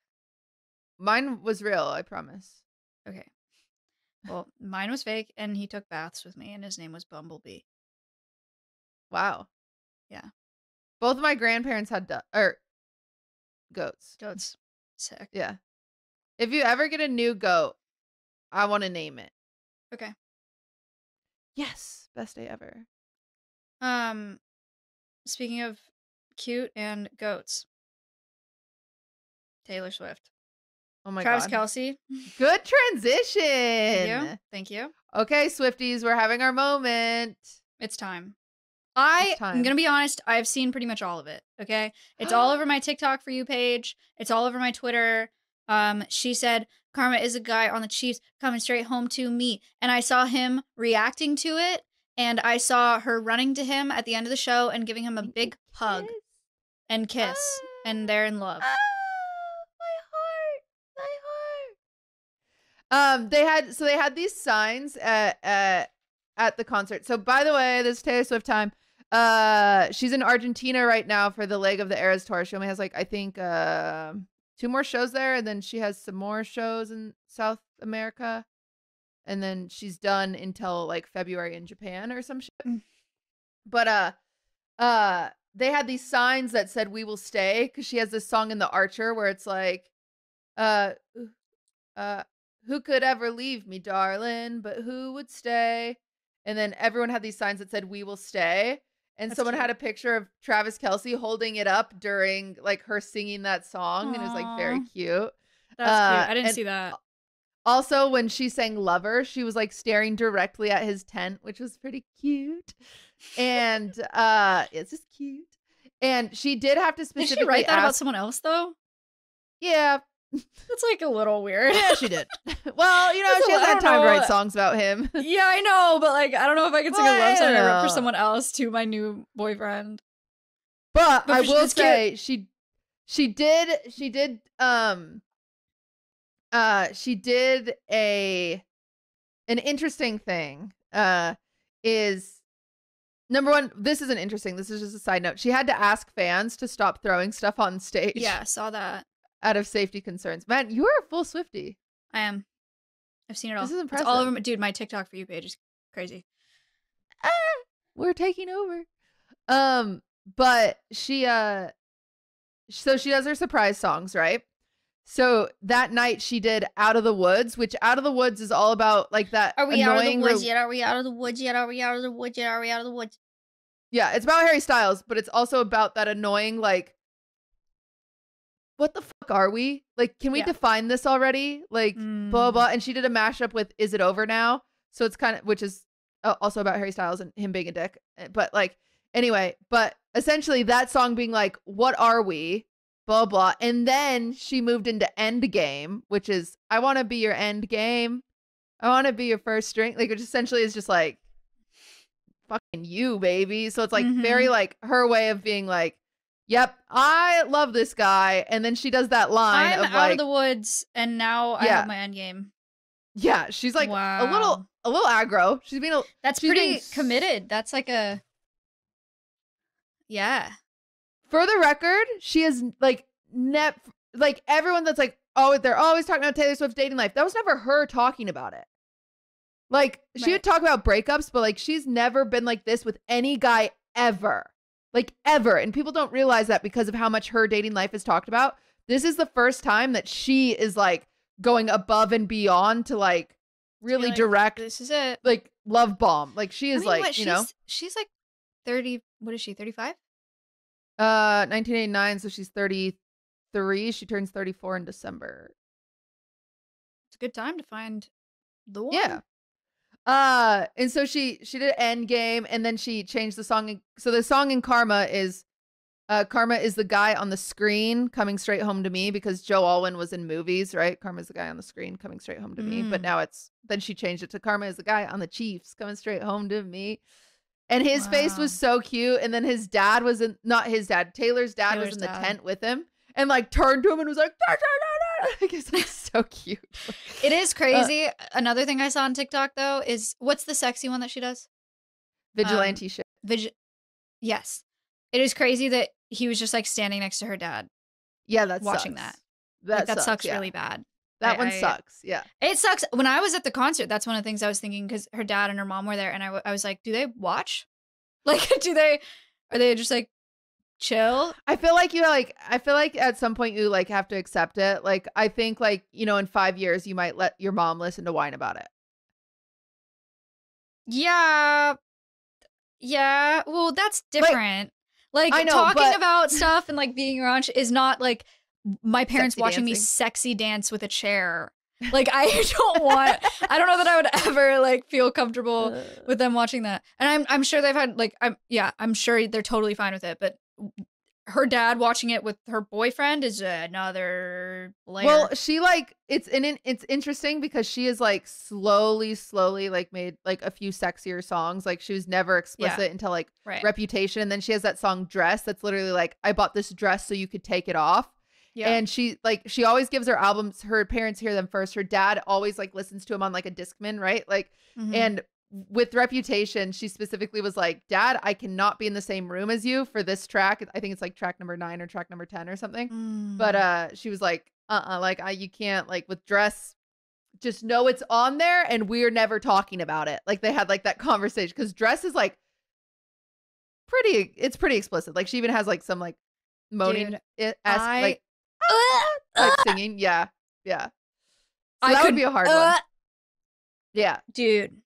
Mine was real, I promise. Okay. Well, mine was fake, and he took baths with me, and his name was Bumblebee. Wow. Yeah. Both of my grandparents had duck or goats. Goats. Sick. Yeah. If you ever get a new goat, I want to name it. Okay. Yes, best day ever. Um, speaking of cute and goats, Taylor Swift, Oh my Travis god. Kelce. Good transition. Thank you. Thank you. Okay, Swifties, we're having our moment. It's time. I It's time. am gonna be honest. I've seen pretty much all of it. Okay, it's all over my TikTok for you page. It's all over my Twitter. Um, she said Karma is a guy on the Chiefs coming straight home to me, and I saw him reacting to it, and I saw her running to him at the end of the show and giving him a big hug Yes. and kiss, and they're in love. Ah, my heart, my heart. Um, they had so they had these signs at at at the concert. So by the way, this is Taylor Swift time. Uh, she's in Argentina right now for the leg of the Eras tour. She only has like I think uh, two more shows there, and then she has some more shows in South America, and then she's done until like February in Japan or some shit. Mm. But uh, uh, they had these signs that said "We will stay" because she has this song in The Archer where it's like, uh, uh, who could ever leave me, darling? But who would stay? And then everyone had these signs that said "We will stay." And That's someone cute. had a picture of Travis Kelce holding it up during like her singing that song, and it was like very cute. That's Uh, cute. I didn't see that. Also, when she sang Lover, she was like staring directly at his tent, which was pretty cute. And uh it's just cute. And she did have to Did specifically she write that about someone else though? Yeah, That's like a little weird. yeah, she did. well, you know, That's she hasn't I had time to write songs about him. yeah, I know, but like, I don't know if I could sing a love song I wrote for someone else to my new boyfriend. But, But I will it's cute. say she she did she did um uh she did a an interesting thing uh is number one this isn't interesting this is just a side note she had to ask fans to stop throwing stuff on stage Yeah, saw that. Out of safety concerns man you are a full swifty I am. I've seen it all. This is It's all impressive. over. My, dude, my TikTok for you page is crazy. Ah, we're taking over um but she uh so she does her surprise songs right so that night she did out of the woods which out of the woods is all about like that Are we out of the woods re- yet? Are we out of the woods yet? Are we out of the woods yet? Are we out of the woods? yeah it's about harry styles but it's also about that annoying like what the fuck are we? Like can we Yeah. define this already? Like blah Mm. blah blah and she did a mashup with is it over now? So it's kind of which is uh, also about harry styles and him being a dick Uh, but like anyway but essentially that song being like what are we? blah blah and then she moved into end game which is i want to be your end game i want to be your first string like which essentially is just like fucking you baby. So it's like very Mhm. like her way of being like yep i love this guy and then she does that line I'm of out like of the woods, and now I have my end game. yeah she's like a little a little aggro she's being a That's she's being pretty s- committed. That's like a. Yeah. for the record, she is like net, like everyone that's like, oh, they're always talking about Taylor Swift's dating life. That was never her talking about it. Like she Right. would talk about breakups, but like she's never been like this with any guy ever. Like ever. And people don't realize that because of how much her dating life is talked about. This is the first time that she is like going above and beyond to like really like, direct This is it. like love bomb. Like she I is mean, like, what, you know, she's- she's like thirty. What is she? Thirty-five. uh 1989, so she's 33. She turns 34 in December. It's a good time to find the one. Yeah. Uh and so she she did end game and then she changed the song so the song in Karma is uh Karma is the guy on the screen coming straight home to me because Joe Alwyn was in movies, right? Karma's the guy on the screen coming straight home to me, but Mm. now it's then she changed it to Karma is the guy on the Chiefs coming straight home to me. And his face was so cute and then his dad was in not his dad, Taylor's dad was Taylor's in the tent with him and like turned to him and was like "Da, da, da, da, like it's like so cute. It is uh, crazy. Another thing I saw on TikTok though is what's the sexy one that she does? Vigilante um, shit. Vig- yes. It is crazy that he was just like standing next to her dad. Yeah, that's watching that. That, Like, that sucks, sucks yeah. really bad. That I- one sucks. Yeah. It sucks. When I was at the concert, that's one of the things I was thinking because her dad and her mom were there, and I, w- I was like, do they watch? Like, do they? Are they just like chill? I feel like you like I feel like at some point you like have to accept it. Like I think like, you know, in 5 years you might let your mom listen to wine about it. Yeah, yeah. Well, that's different. Like, I know, talking but- about stuff and like being around is not like my parents Sexy watching me sexy dance with a chair. Like, I don't want. I don't know that I would ever like feel comfortable uh. with them watching that. And I'm I'm sure they've had like I'm yeah, I'm sure they're totally fine with it, but her dad watching it with her boyfriend is another layer. Well, she like it's in it's interesting because she is like slowly, slowly like made like a few sexier songs. Like she was never explicit until like right. Reputation, and then she has that song Dress that's literally like I bought this dress so you could take it off. yeah. And she like she always gives her albums. Her parents hear them first. Her dad always like listens to him on like a Discman, right? Like Mhm. and with Reputation, she specifically was like, "Dad, I cannot be in the same room as you for this track. I think it's like track number nine or track number ten or something." Mm. but uh she was like uh-uh like i you can't like with dress just know it's on there and we're never talking about it like they had like that conversation because dress is like pretty it's pretty explicit like she even has like some like moaning Dude, as I- like like singing yeah yeah so I that could would be a hard uh, one yeah dude.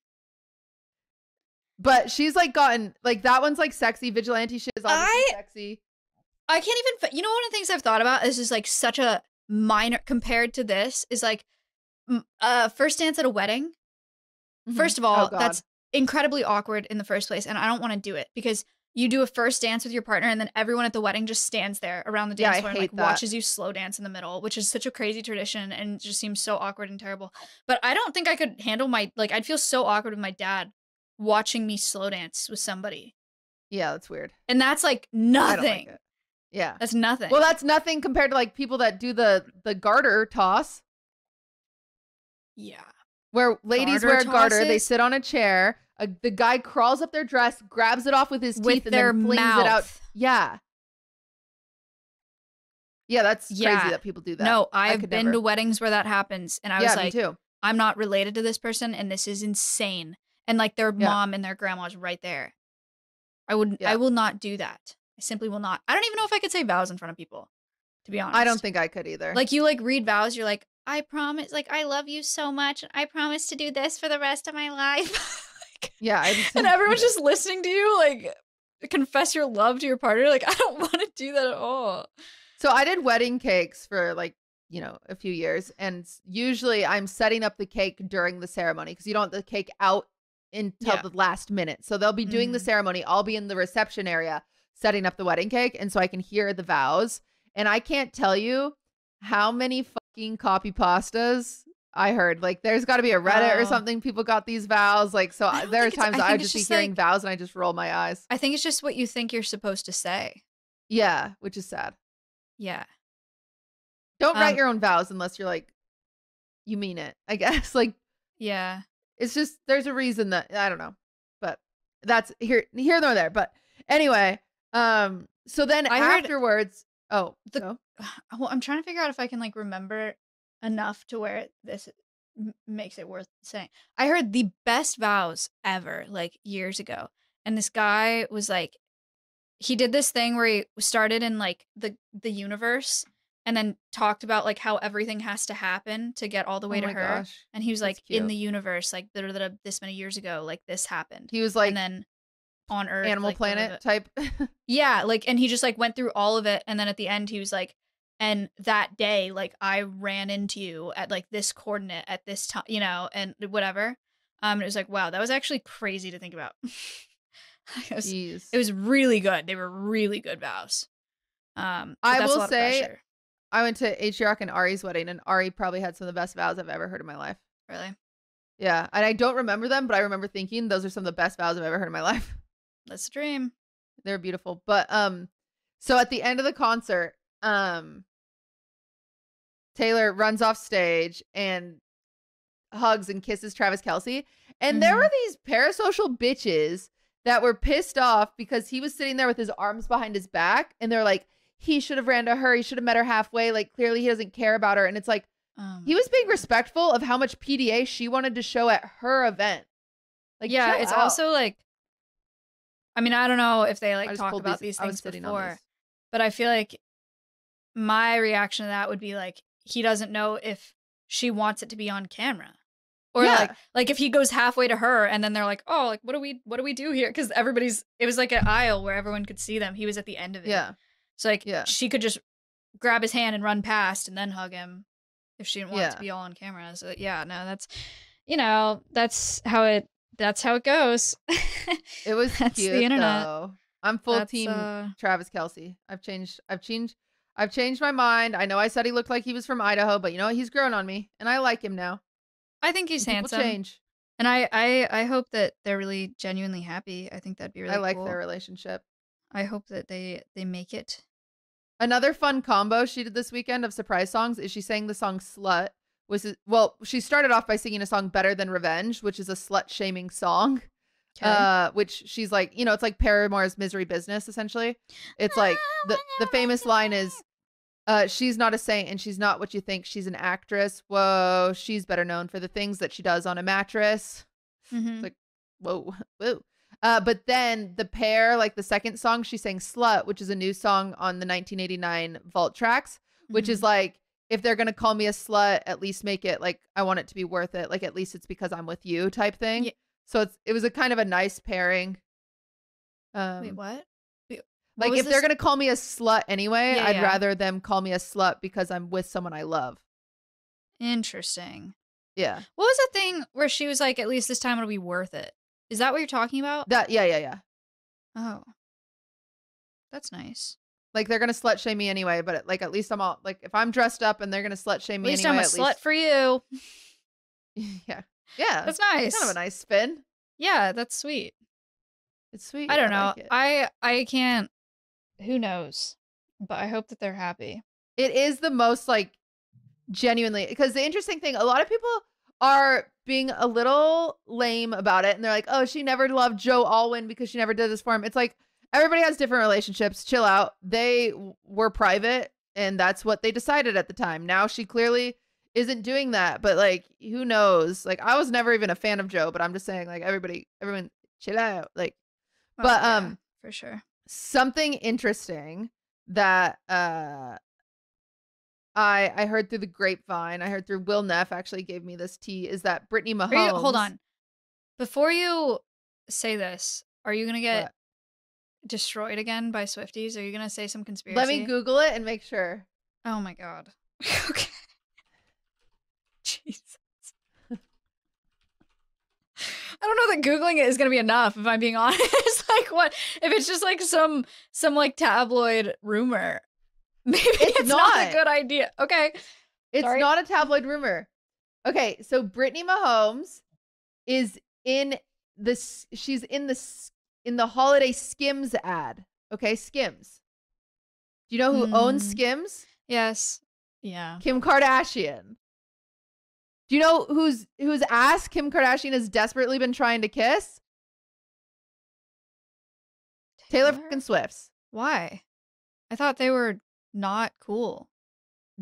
But she's like gotten like that one's like sexy vigilante shit is obviously I- sexy I can't even. You know, one of the things I've thought about is just like such a minor compared to this is like, uh, first dance at a wedding. Mhm. First of Oh, all, God. that's incredibly awkward in the first place, and I don't want to do it because you do a first dance with your partner, and then everyone at the wedding just stands there around the dance I floor and like that. watches you slow dance in the middle, which is such a crazy tradition and just seems so awkward and terrible. But I don't think I could handle my like. I'd feel so awkward with my dad watching me slow dance with somebody, yeah that's weird and that's like I don't nothing. like it. yeah That's nothing. Well, that's nothing compared to like people that do the the garter toss, yeah. where ladies Garter wear a garter. They sit on a chair. A, the guy crawls up their dress, grabs it off with his with teeth, and then flings mouth. it out. Yeah, yeah, that's Yeah. crazy that people do that. No, I've been never. to weddings where that happens, and I yeah, was like, too. I'm not related to this person, and this is insane. And like their Yeah. mom and their grandma's right there. I would, Yeah. I will not do that. I simply will not. I don't even know if I could say vows in front of people. To be honest, I don't think I could either. like you like read vows. You're like, I promise, like I love you so much. I promise to do this for the rest of my life. Like, yeah, and everyone's just listening to you, like confess your love to your partner. Like I don't want to do that at all. So I did wedding cakes for like, you know, a few years. And usually I'm setting up the cake during the ceremony because you don't want the cake out until Yeah. the last minute. So they'll be doing the Mhm. ceremony. I'll be in the reception area setting up the wedding cake. And so I can hear the vows. And I can't tell you how many fucking copy pastas I heard. Like there's got to be a Reddit or Oh. something. People got these vows. Like, so there are times I I just be just, hearing like- vows and I just roll my eyes. I think it's just what you think you're supposed to say. Yeah, which is sad. Yeah. Don't write Um, your own vows unless you're like, you mean it, I guess. Like, Yeah. It's just, there's a reason that, I don't know. But that's here, here nor there. But anyway, um, so then I heard- afterwards, oh, The- go. Well, I'm trying to figure out if I can like remember enough to where this makes it worth saying. I heard the best vows ever like years ago. And this guy was like he did this thing where he started in like the the universe and then talked about like how everything has to happen to get all the way oh to her. gosh. And he was like in the universe like da- da- da- this many years ago like this happened. He was like and then on Earth Animal like, Planet type. yeah, like and he just like went through all of it and then at the end he was like and that day like I ran into you at like this coordinate at this time, you know, and whatever. Um and it was like wow, that was actually crazy to think about. it, was, Jeez. it was really good. They were really good vows. Um I will say- I went to H. Rock and Ari's wedding, and Ari probably had some of the best vows I've ever heard in my life. really. Yeah. And I don't remember them, but I remember thinking those are some of the best vows I've ever heard in my life. That's a dream. They're beautiful. But um so at the end of the concert, um Taylor runs off stage and hugs and kisses Travis Kelce. And there Mhm. were these parasocial bitches that were pissed off because he was sitting there with his arms behind his back and they're like, he should have ran to her. He should have met her halfway. Like, clearly he doesn't care about her. And it's like, Um, he was being respectful of how much PDA she wanted to show at her event. Like, yeah, it's out. also like, I mean, I don't know if they like talk about these was things before, but I feel like my reaction to that would be like he doesn't know if she wants it to be on camera. Or Yeah. like like if he goes halfway to her and then they're like, "Oh, like what do we what do we do here?" cuz everybody's it was like an aisle where everyone could see them. He was at the end of it. Yeah. So like Yeah. she could just grab his hand and run past and then hug him if she didn't want Yeah. to be all on camera. So yeah, no, that's you know, that's how it that's how it goes. It was That's the cute internet. though. I'm full That's, team uh, Travis Kelce. I've changed. I've changed. I've changed my mind. I know I said he looked like he was from Idaho, but you know what? He's grown on me, and I like him now. I think he's People handsome. change. And I, I I hope that they're really genuinely happy. I think that'd be really I like cool. their relationship. I hope that they they make it. Another fun combo she did this weekend of surprise songs is she sang the song "Slut." Was well, she started off by singing a song "Better Than Revenge," which is a slut shaming song. Uh, which she's like, you know, it's like Paramore's "Misery Business." Essentially, it's like the the famous line is, uh, "She's not a saint and she's not what you think. She's an actress. Whoa, she's better known for the things that she does on a mattress." Mhm. like- Whoa, whoa. Uh, but then the pair, like the second song, she sang "Slut," which is a new song on the 1989 Vault tracks, which is Mhm. like, if they're gonna call me a slut, at least make it like I want it to be worth it. Like at least it's because I'm with you, type thing. Ye- So it's it was a kind of a nice pairing. Um, Wait, what? Wait, what like if they're gonna call me a slut anyway, Yeah, I'd yeah. rather them call me a slut because I'm with someone I love. Interesting. Yeah, What was the thing where she was like, "At least this time it'll be worth it"? Is that what you're talking about? that yeah yeah yeah. Oh, that's nice. Like they're gonna slut shame me anyway, but like at least I'm all like if I'm dressed up and they're gonna slut shame me. At least anyway. I'm a slut least for you. yeah yeah. That's nice. kind of a nice spin. Yeah, that's sweet. It's sweet. I don't know. like. I I can't. Who knows? But I hope that they're happy. it is the most like genuinely because the interesting thing a lot of people are being a little lame about it and they're like oh she never loved joe alwyn because she never did this for him. It's like everybody has different relationships chill out. They were private and that's what they decided at the time. Now she clearly isn't doing that but like who knows? Like i was never even a fan of joe but i'm just saying like everybody everyone chill out like Oh, But, yeah, um, for sure. something interesting that uh I I heard through the grapevine, I heard through Will Neff actually gave me this tea is that Brittany Mahomes. You, hold on. Before you say this, are you gonna get What? destroyed again by Swifties? Are you gonna say some conspiracy? Let me Google it and make sure. Oh my god. okay. Jesus. I don't know that googling it is gonna be enough. If I'm being honest, like what if it's just like some some like tabloid rumor? Maybe it's, not. not. a good idea. Okay. It's Sorry. not a tabloid rumor. Okay, so Brittany Mahomes is in this she's in the in the holiday Skims ad. Okay, Skims. Do you know who owns Mm. Skims? Yes. Yeah. Kim Kardashian. Do you know who's whose ass Kim Kardashian has desperately been trying to kiss? Taylor fucking Swift's. Why? I thought they were not cool.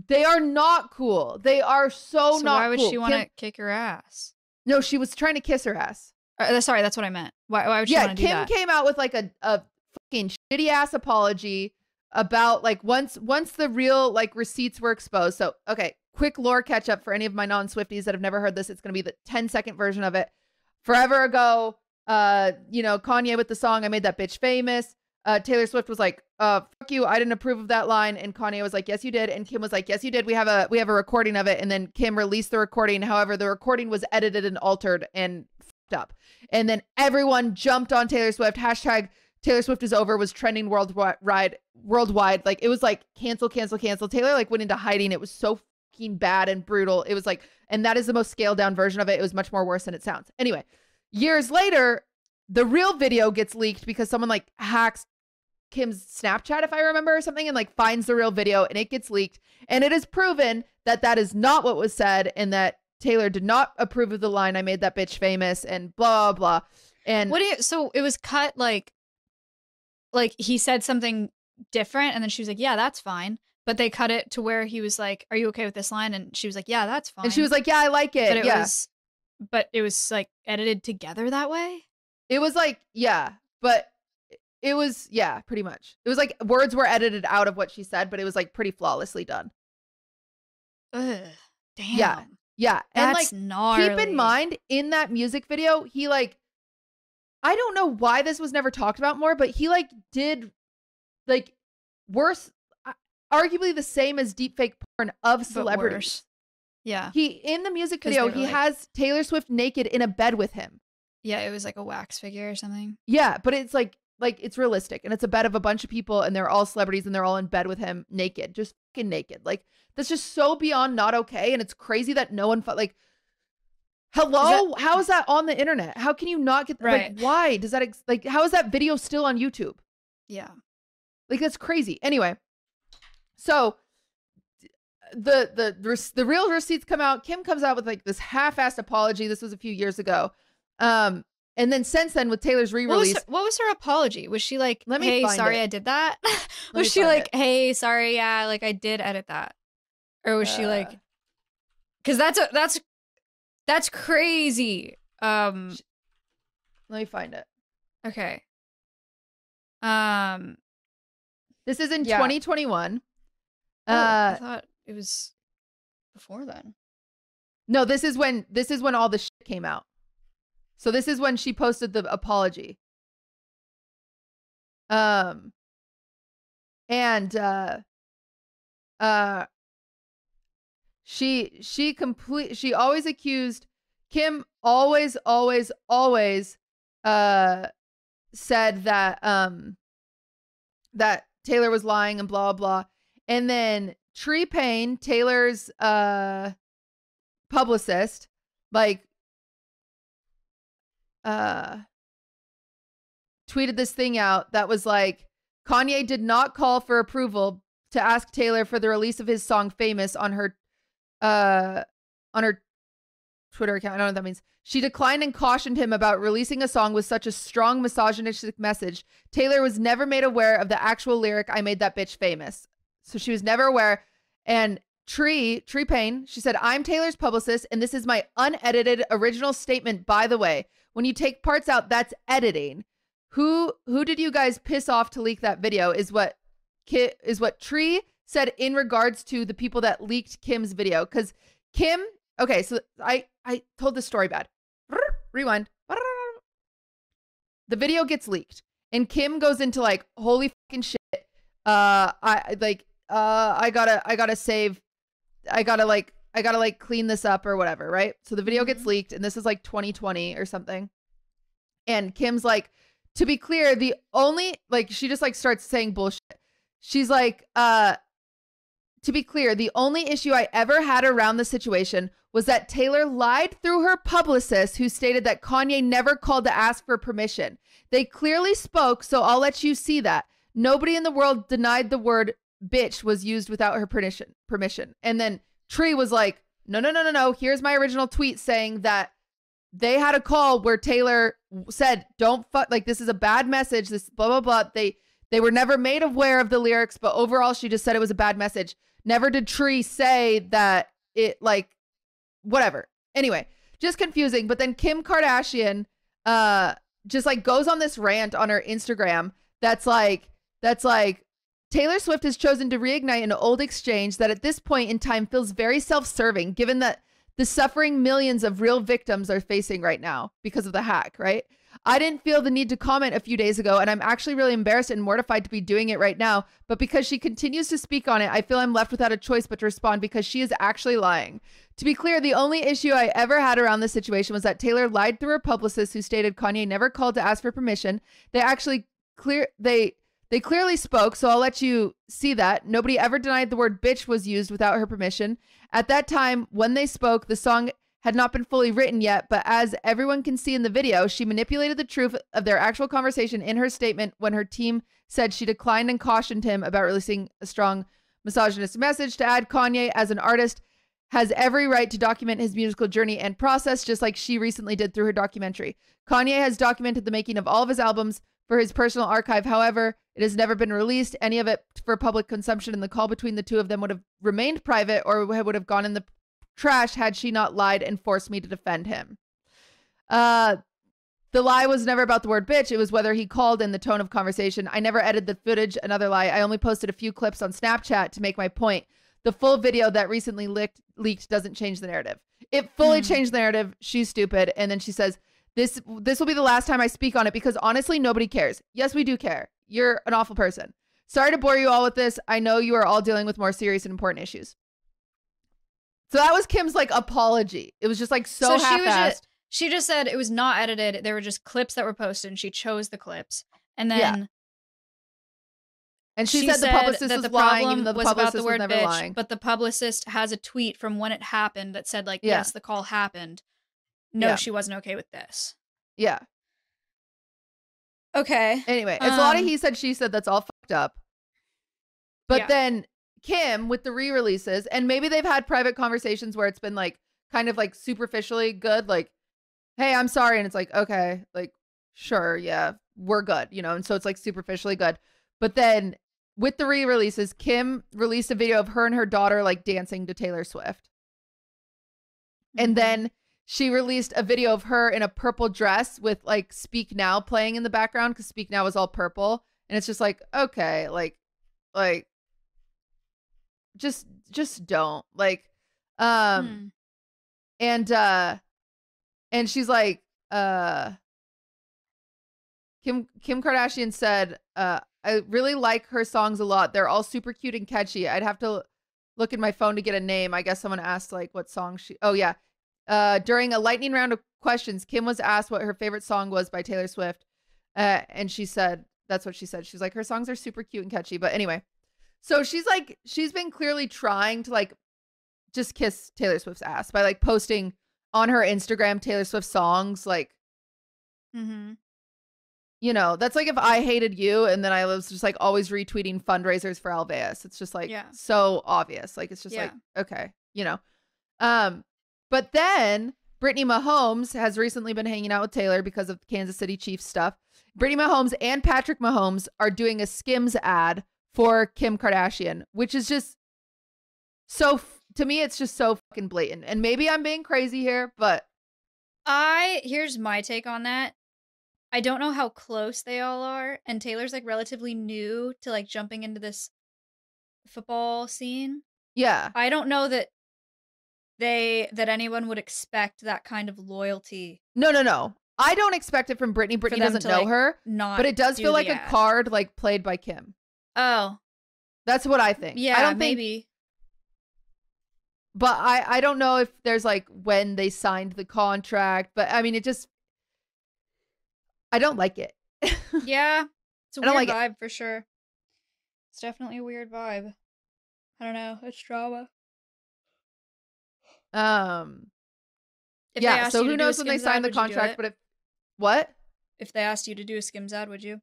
They are not cool. They are so, so not why would cool. she want to kick her ass? No, she was trying to kiss her ass. Uh, sorry, that's what I meant. Why, why would she yeah, do Kim came out with like a, a fucking shitty ass apology about like once once the real like receipts were exposed. So okay, quick lore catch up for any of my non Swifties that have never heard this. It's gonna be the 10 second version of it. Forever ago, uh, you know, Kanye with the song I made that bitch famous. Uh, Taylor Swift was like, uh, fuck you, I didn't approve of that line. And Kanye was like, Yes, you did. And Kim was like, Yes, you did. We have a we have a recording of it. And then Kim released the recording. However, the recording was edited and altered and fucked up. And then everyone jumped on Taylor Swift. Hashtag Taylor Swift is over was trending worldwide worldwide. Like it was like cancel, cancel, cancel. Taylor like went into hiding. It was so fucking bad and brutal. It was like, and that is the most scaled down version of it. It was much more worse than it sounds. Anyway, years later, the real video gets leaked because someone like hacks Kim's Snapchat, if I remember, or something, and like finds the real video and it gets leaked. And it is proven that that is not what was said and that Taylor did not approve of the line, I made that bitch famous and blah, blah. And What do you so it was cut like like he said something different and then she was like, Yeah, that's fine. But they cut it to where he was like, Are you okay with this line? And she was like, Yeah, that's fine. and she was like, yeah, I like it. But it yeah. was but it was like edited together that way? It was like, yeah, but it was, yeah, pretty much. It was like words were edited out of what she said, but it was like pretty flawlessly done. Ugh. Damn. Yeah. Yeah. and like, That's gnarly. keep in mind in that music video, he like, I don't know why this was never talked about more, but he like did like worse, arguably the same as deepfake porn of celebrities. Yeah. He in the music video, he like- has Taylor Swift naked in a bed with him. Yeah, it was like a wax figure or something. Yeah, but it's like like it's realistic and it's a bed of a bunch of people and they're all celebrities and they're all in bed with him naked, just fucking naked. Like that's just so beyond not okay and it's crazy that no one like Hello, how is that on the internet? How can you not get Right. like why does that ex- like how is that video still on YouTube? Yeah. Like that's crazy. Anyway, so the the the, the real receipts come out. Kim comes out with like this half-assed apology. This was a few years ago. Um and then since then with Taylor's What was, re-release, her, what was her apology? Was she like, Let me "Hey, sorry, it. I did that"? was she like, it. "Hey, sorry, yeah, like I did edit that," or was she like, Uh, "Cause that's a that's that's crazy." Um. let me find it. Okay. Um. This is in Yeah. 2021. oh, I Uh thought it was before then. no, this is when this is when all the shit came out. So this is when she posted the apology. Um and uh uh she she complete she always accused Kim always always always uh said that um that Taylor was lying and blah blah. And then Tree Paine, Taylor's uh publicist, like uh tweeted this thing out that was like Kanye did not call for approval to ask Taylor for the release of his song Famous on her uh on her Twitter account. I don't know what that means. She declined and cautioned him about releasing a song with such a strong misogynistic message. Taylor was never made aware of the actual lyric, I made that bitch famous. So she was never aware. And Tree, Tree Paine, she said, I'm Taylor's publicist, and this is my unedited original statement, by the way. When you take parts out, that's editing. Who who did you guys piss off to leak that video is what Ki- is what Tree said in regards to the people that leaked Kim's video. Because Kim, okay, so I I told this story bad. Rewind. The video gets leaked, and Kim goes into like, holy fucking shit. Uh, I like, uh, I gotta, I gotta save, I gotta like, I gotta like clean this up or whatever, right? So the video gets Mhm. leaked, and this is like 2020 or something. And Kim's like, to be clear, the only like she just like starts saying bullshit. She's like, uh, to be clear, the only issue I ever had around the situation was that Taylor lied through her publicist, who stated that Kanye never called to ask for permission. They clearly spoke, so I'll let you see that. Nobody in the world denied the word bitch was used without her permission. Permission. And then Tree was like, no, no, no, no, no. Here's my original tweet saying that they had a call where Taylor said, "Don't fuck like this is a bad message." This blah blah blah. They they were never made aware of the lyrics, but overall, she just said it was a bad message. Never did Tree say that it like whatever. Anyway, just confusing. But then Kim Kardashian uh just like goes on this rant on her Instagram that's like that's like Taylor Swift has chosen to reignite an old exchange that at this point in time feels very self-serving given that the suffering millions of real victims are facing right now because of the hack, right? I didn't feel the need to comment a few days ago, and I'm actually really embarrassed and mortified to be doing it right now. But because she continues to speak on it, I feel I'm left without a choice but to respond because she is actually lying. To be clear, the only issue I ever had around this situation was that Taylor lied through her publicist who stated Kanye never called to ask for permission. They actually clear they they clearly spoke, so I'll let you see that. Nobody ever denied the word bitch was used without her permission. At that time, when they spoke, the song had not been fully written yet, but as everyone can see in the video, she manipulated the truth of their actual conversation in her statement when her team said she declined and cautioned him about releasing a strong misogynist message to add Kanye as an artist has every right to document his musical journey and process, just like she recently did through her documentary. Kanye has documented the making of all of his albums for his personal archive. However, it has never been released, any of it for public consumption, and the call between the two of them would have remained private or would have gone in the trash had she not lied and forced me to defend him. Uh, the lie was never about the word bitch. It was whether he called in the tone of conversation. I never edited the footage. Another lie. I only posted a few clips on Snapchat to make my point. The full video that recently leaked leaked doesn't change the narrative. It fully Hmm. changed the narrative. She's stupid. And then she says, "This this will be the last time I speak on it because honestly, nobody cares. Yes, we do care. You're an awful person. Sorry to bore you all with this. I know you are all dealing with more serious and important issues." So that was Kim's like apology. It was just like so, So she was half-assed. just- She just said it was not edited. There were just clips that were posted, and she chose the clips. And then Yeah. and she, she said, the publicist that was the lying, problem the was about publicist the was word never bitch. lying. But the publicist has a tweet from when it happened that said, like, Yeah. yes, the call happened. No, Yeah. she wasn't okay with this. yeah. Okay. Anyway, it's a lot of Um, he said, she said. That's all fucked up. But Yeah. then Kim with the re-releases, and maybe they've had private conversations where it's been like kind of like superficially good, like, "Hey, I'm sorry," and it's like, "Okay, like, sure, yeah, we're good," you know. And so it's like superficially good. But then with the re-releases, Kim released a video of her and her daughter like dancing to Taylor Swift. And Mhm. then she released a video of her in a purple dress with like Speak Now playing in the background because Speak Now was all purple. And it's just like, okay, like, like, just, just don't like, um, Hmm. and, uh, and she's like, uh, Kim, Kim Kardashian said, uh, I really like her songs a lot. They're all super cute and catchy. I'd have to look in my phone to get a name. I guess someone asked like what song she, oh yeah. Uh, during a lightning round of questions, Kim was asked what her favorite song was by Taylor Swift. Uh, and she said, that's what she said. She's like, her songs are super cute and catchy. But anyway, so she's like, she's been clearly trying to like just kiss Taylor Swift's ass by like posting on her Instagram Taylor Swift songs. Like, mm-hmm. you know, that's like if I hated you and then I was just like always retweeting fundraisers for Alveus. It's just like Yeah. so obvious. Like it's just like, okay, you know. Um, but then Brittany Mahomes has recently been hanging out with Taylor because of Kansas City Chiefs stuff. Brittany Mahomes and Patrick Mahomes are doing a Skims ad for Kim Kardashian, which is just so to me it's just so fucking blatant. And maybe I'm being crazy here, but I here's my take on that. I don't know how close they all are, and Taylor's like relatively new to like jumping into this football scene. yeah. I don't know that they that anyone would expect that kind of loyalty. No, no, no. I don't expect it from Brittany. Brittany doesn't to, know like, her. Not, but it does do feel like the a card like played by Kim. Oh, That's what I think. yeah, I don't think, maybe. but I I don't know if there's like when they signed the contract. But I mean, it just I don't like it. yeah, it's a I weird like vibe for sure. It's definitely a weird vibe. I don't know. It's drama. Um, If yeah. So who knows when they ad, the would you do contract? But if what? if they asked you to do a Skims ad, would you?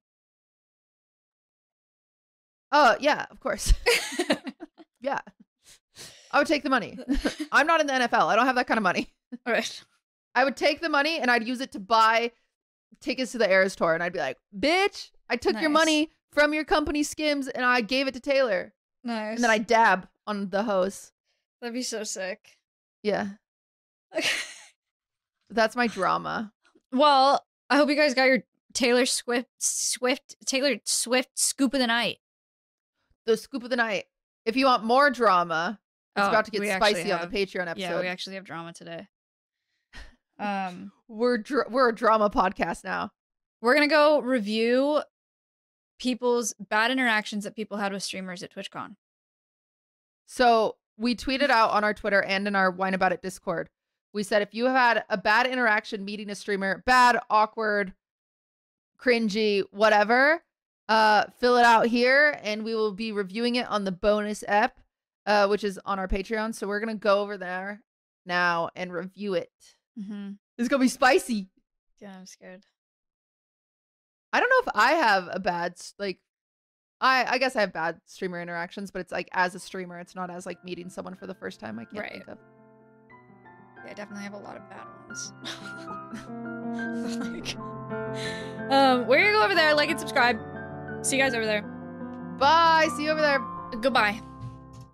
Oh yeah, of course. yeah, I would take the money. I'm not in the NFL. I don't have that kind of money. All right. I would take the money and I'd use it to buy tickets to the Eras tour, and I'd be like, "Bitch, I took your money from your company Skims and I gave it to Taylor." Nice. And then I dab on the hose. That'd be so sick. Yeah, that's my drama. well, I hope you guys got your Taylor Swift Swift Taylor Swift scoop of the night. The scoop of the night. If you want more drama, it's Oh, about to get spicy on the Patreon episode. Yeah, we actually have drama today. Um, we're dr- we're a drama podcast now. we're gonna go review people's bad interactions that people had with streamers at TwitchCon. So we tweeted out on our Twitter and in our Wine About It Discord. We said if you have had a bad interaction meeting a streamer, bad, awkward, cringy, whatever, uh, fill it out here and we will be reviewing it on the bonus ep, uh, which is on our Patreon. So we're gonna go over there now and review it. Mm-hmm. It's gonna be spicy. Yeah, I'm scared. I don't know if I have a bad like. I I guess I have bad streamer interactions, but it's like as a streamer, it's not as like meeting someone for the first time. I can't Right. think of. Yeah, I definitely have a lot of bad ones. like, um, we're gonna go over there, like and subscribe. See you guys over there. Bye. See you over there. Goodbye.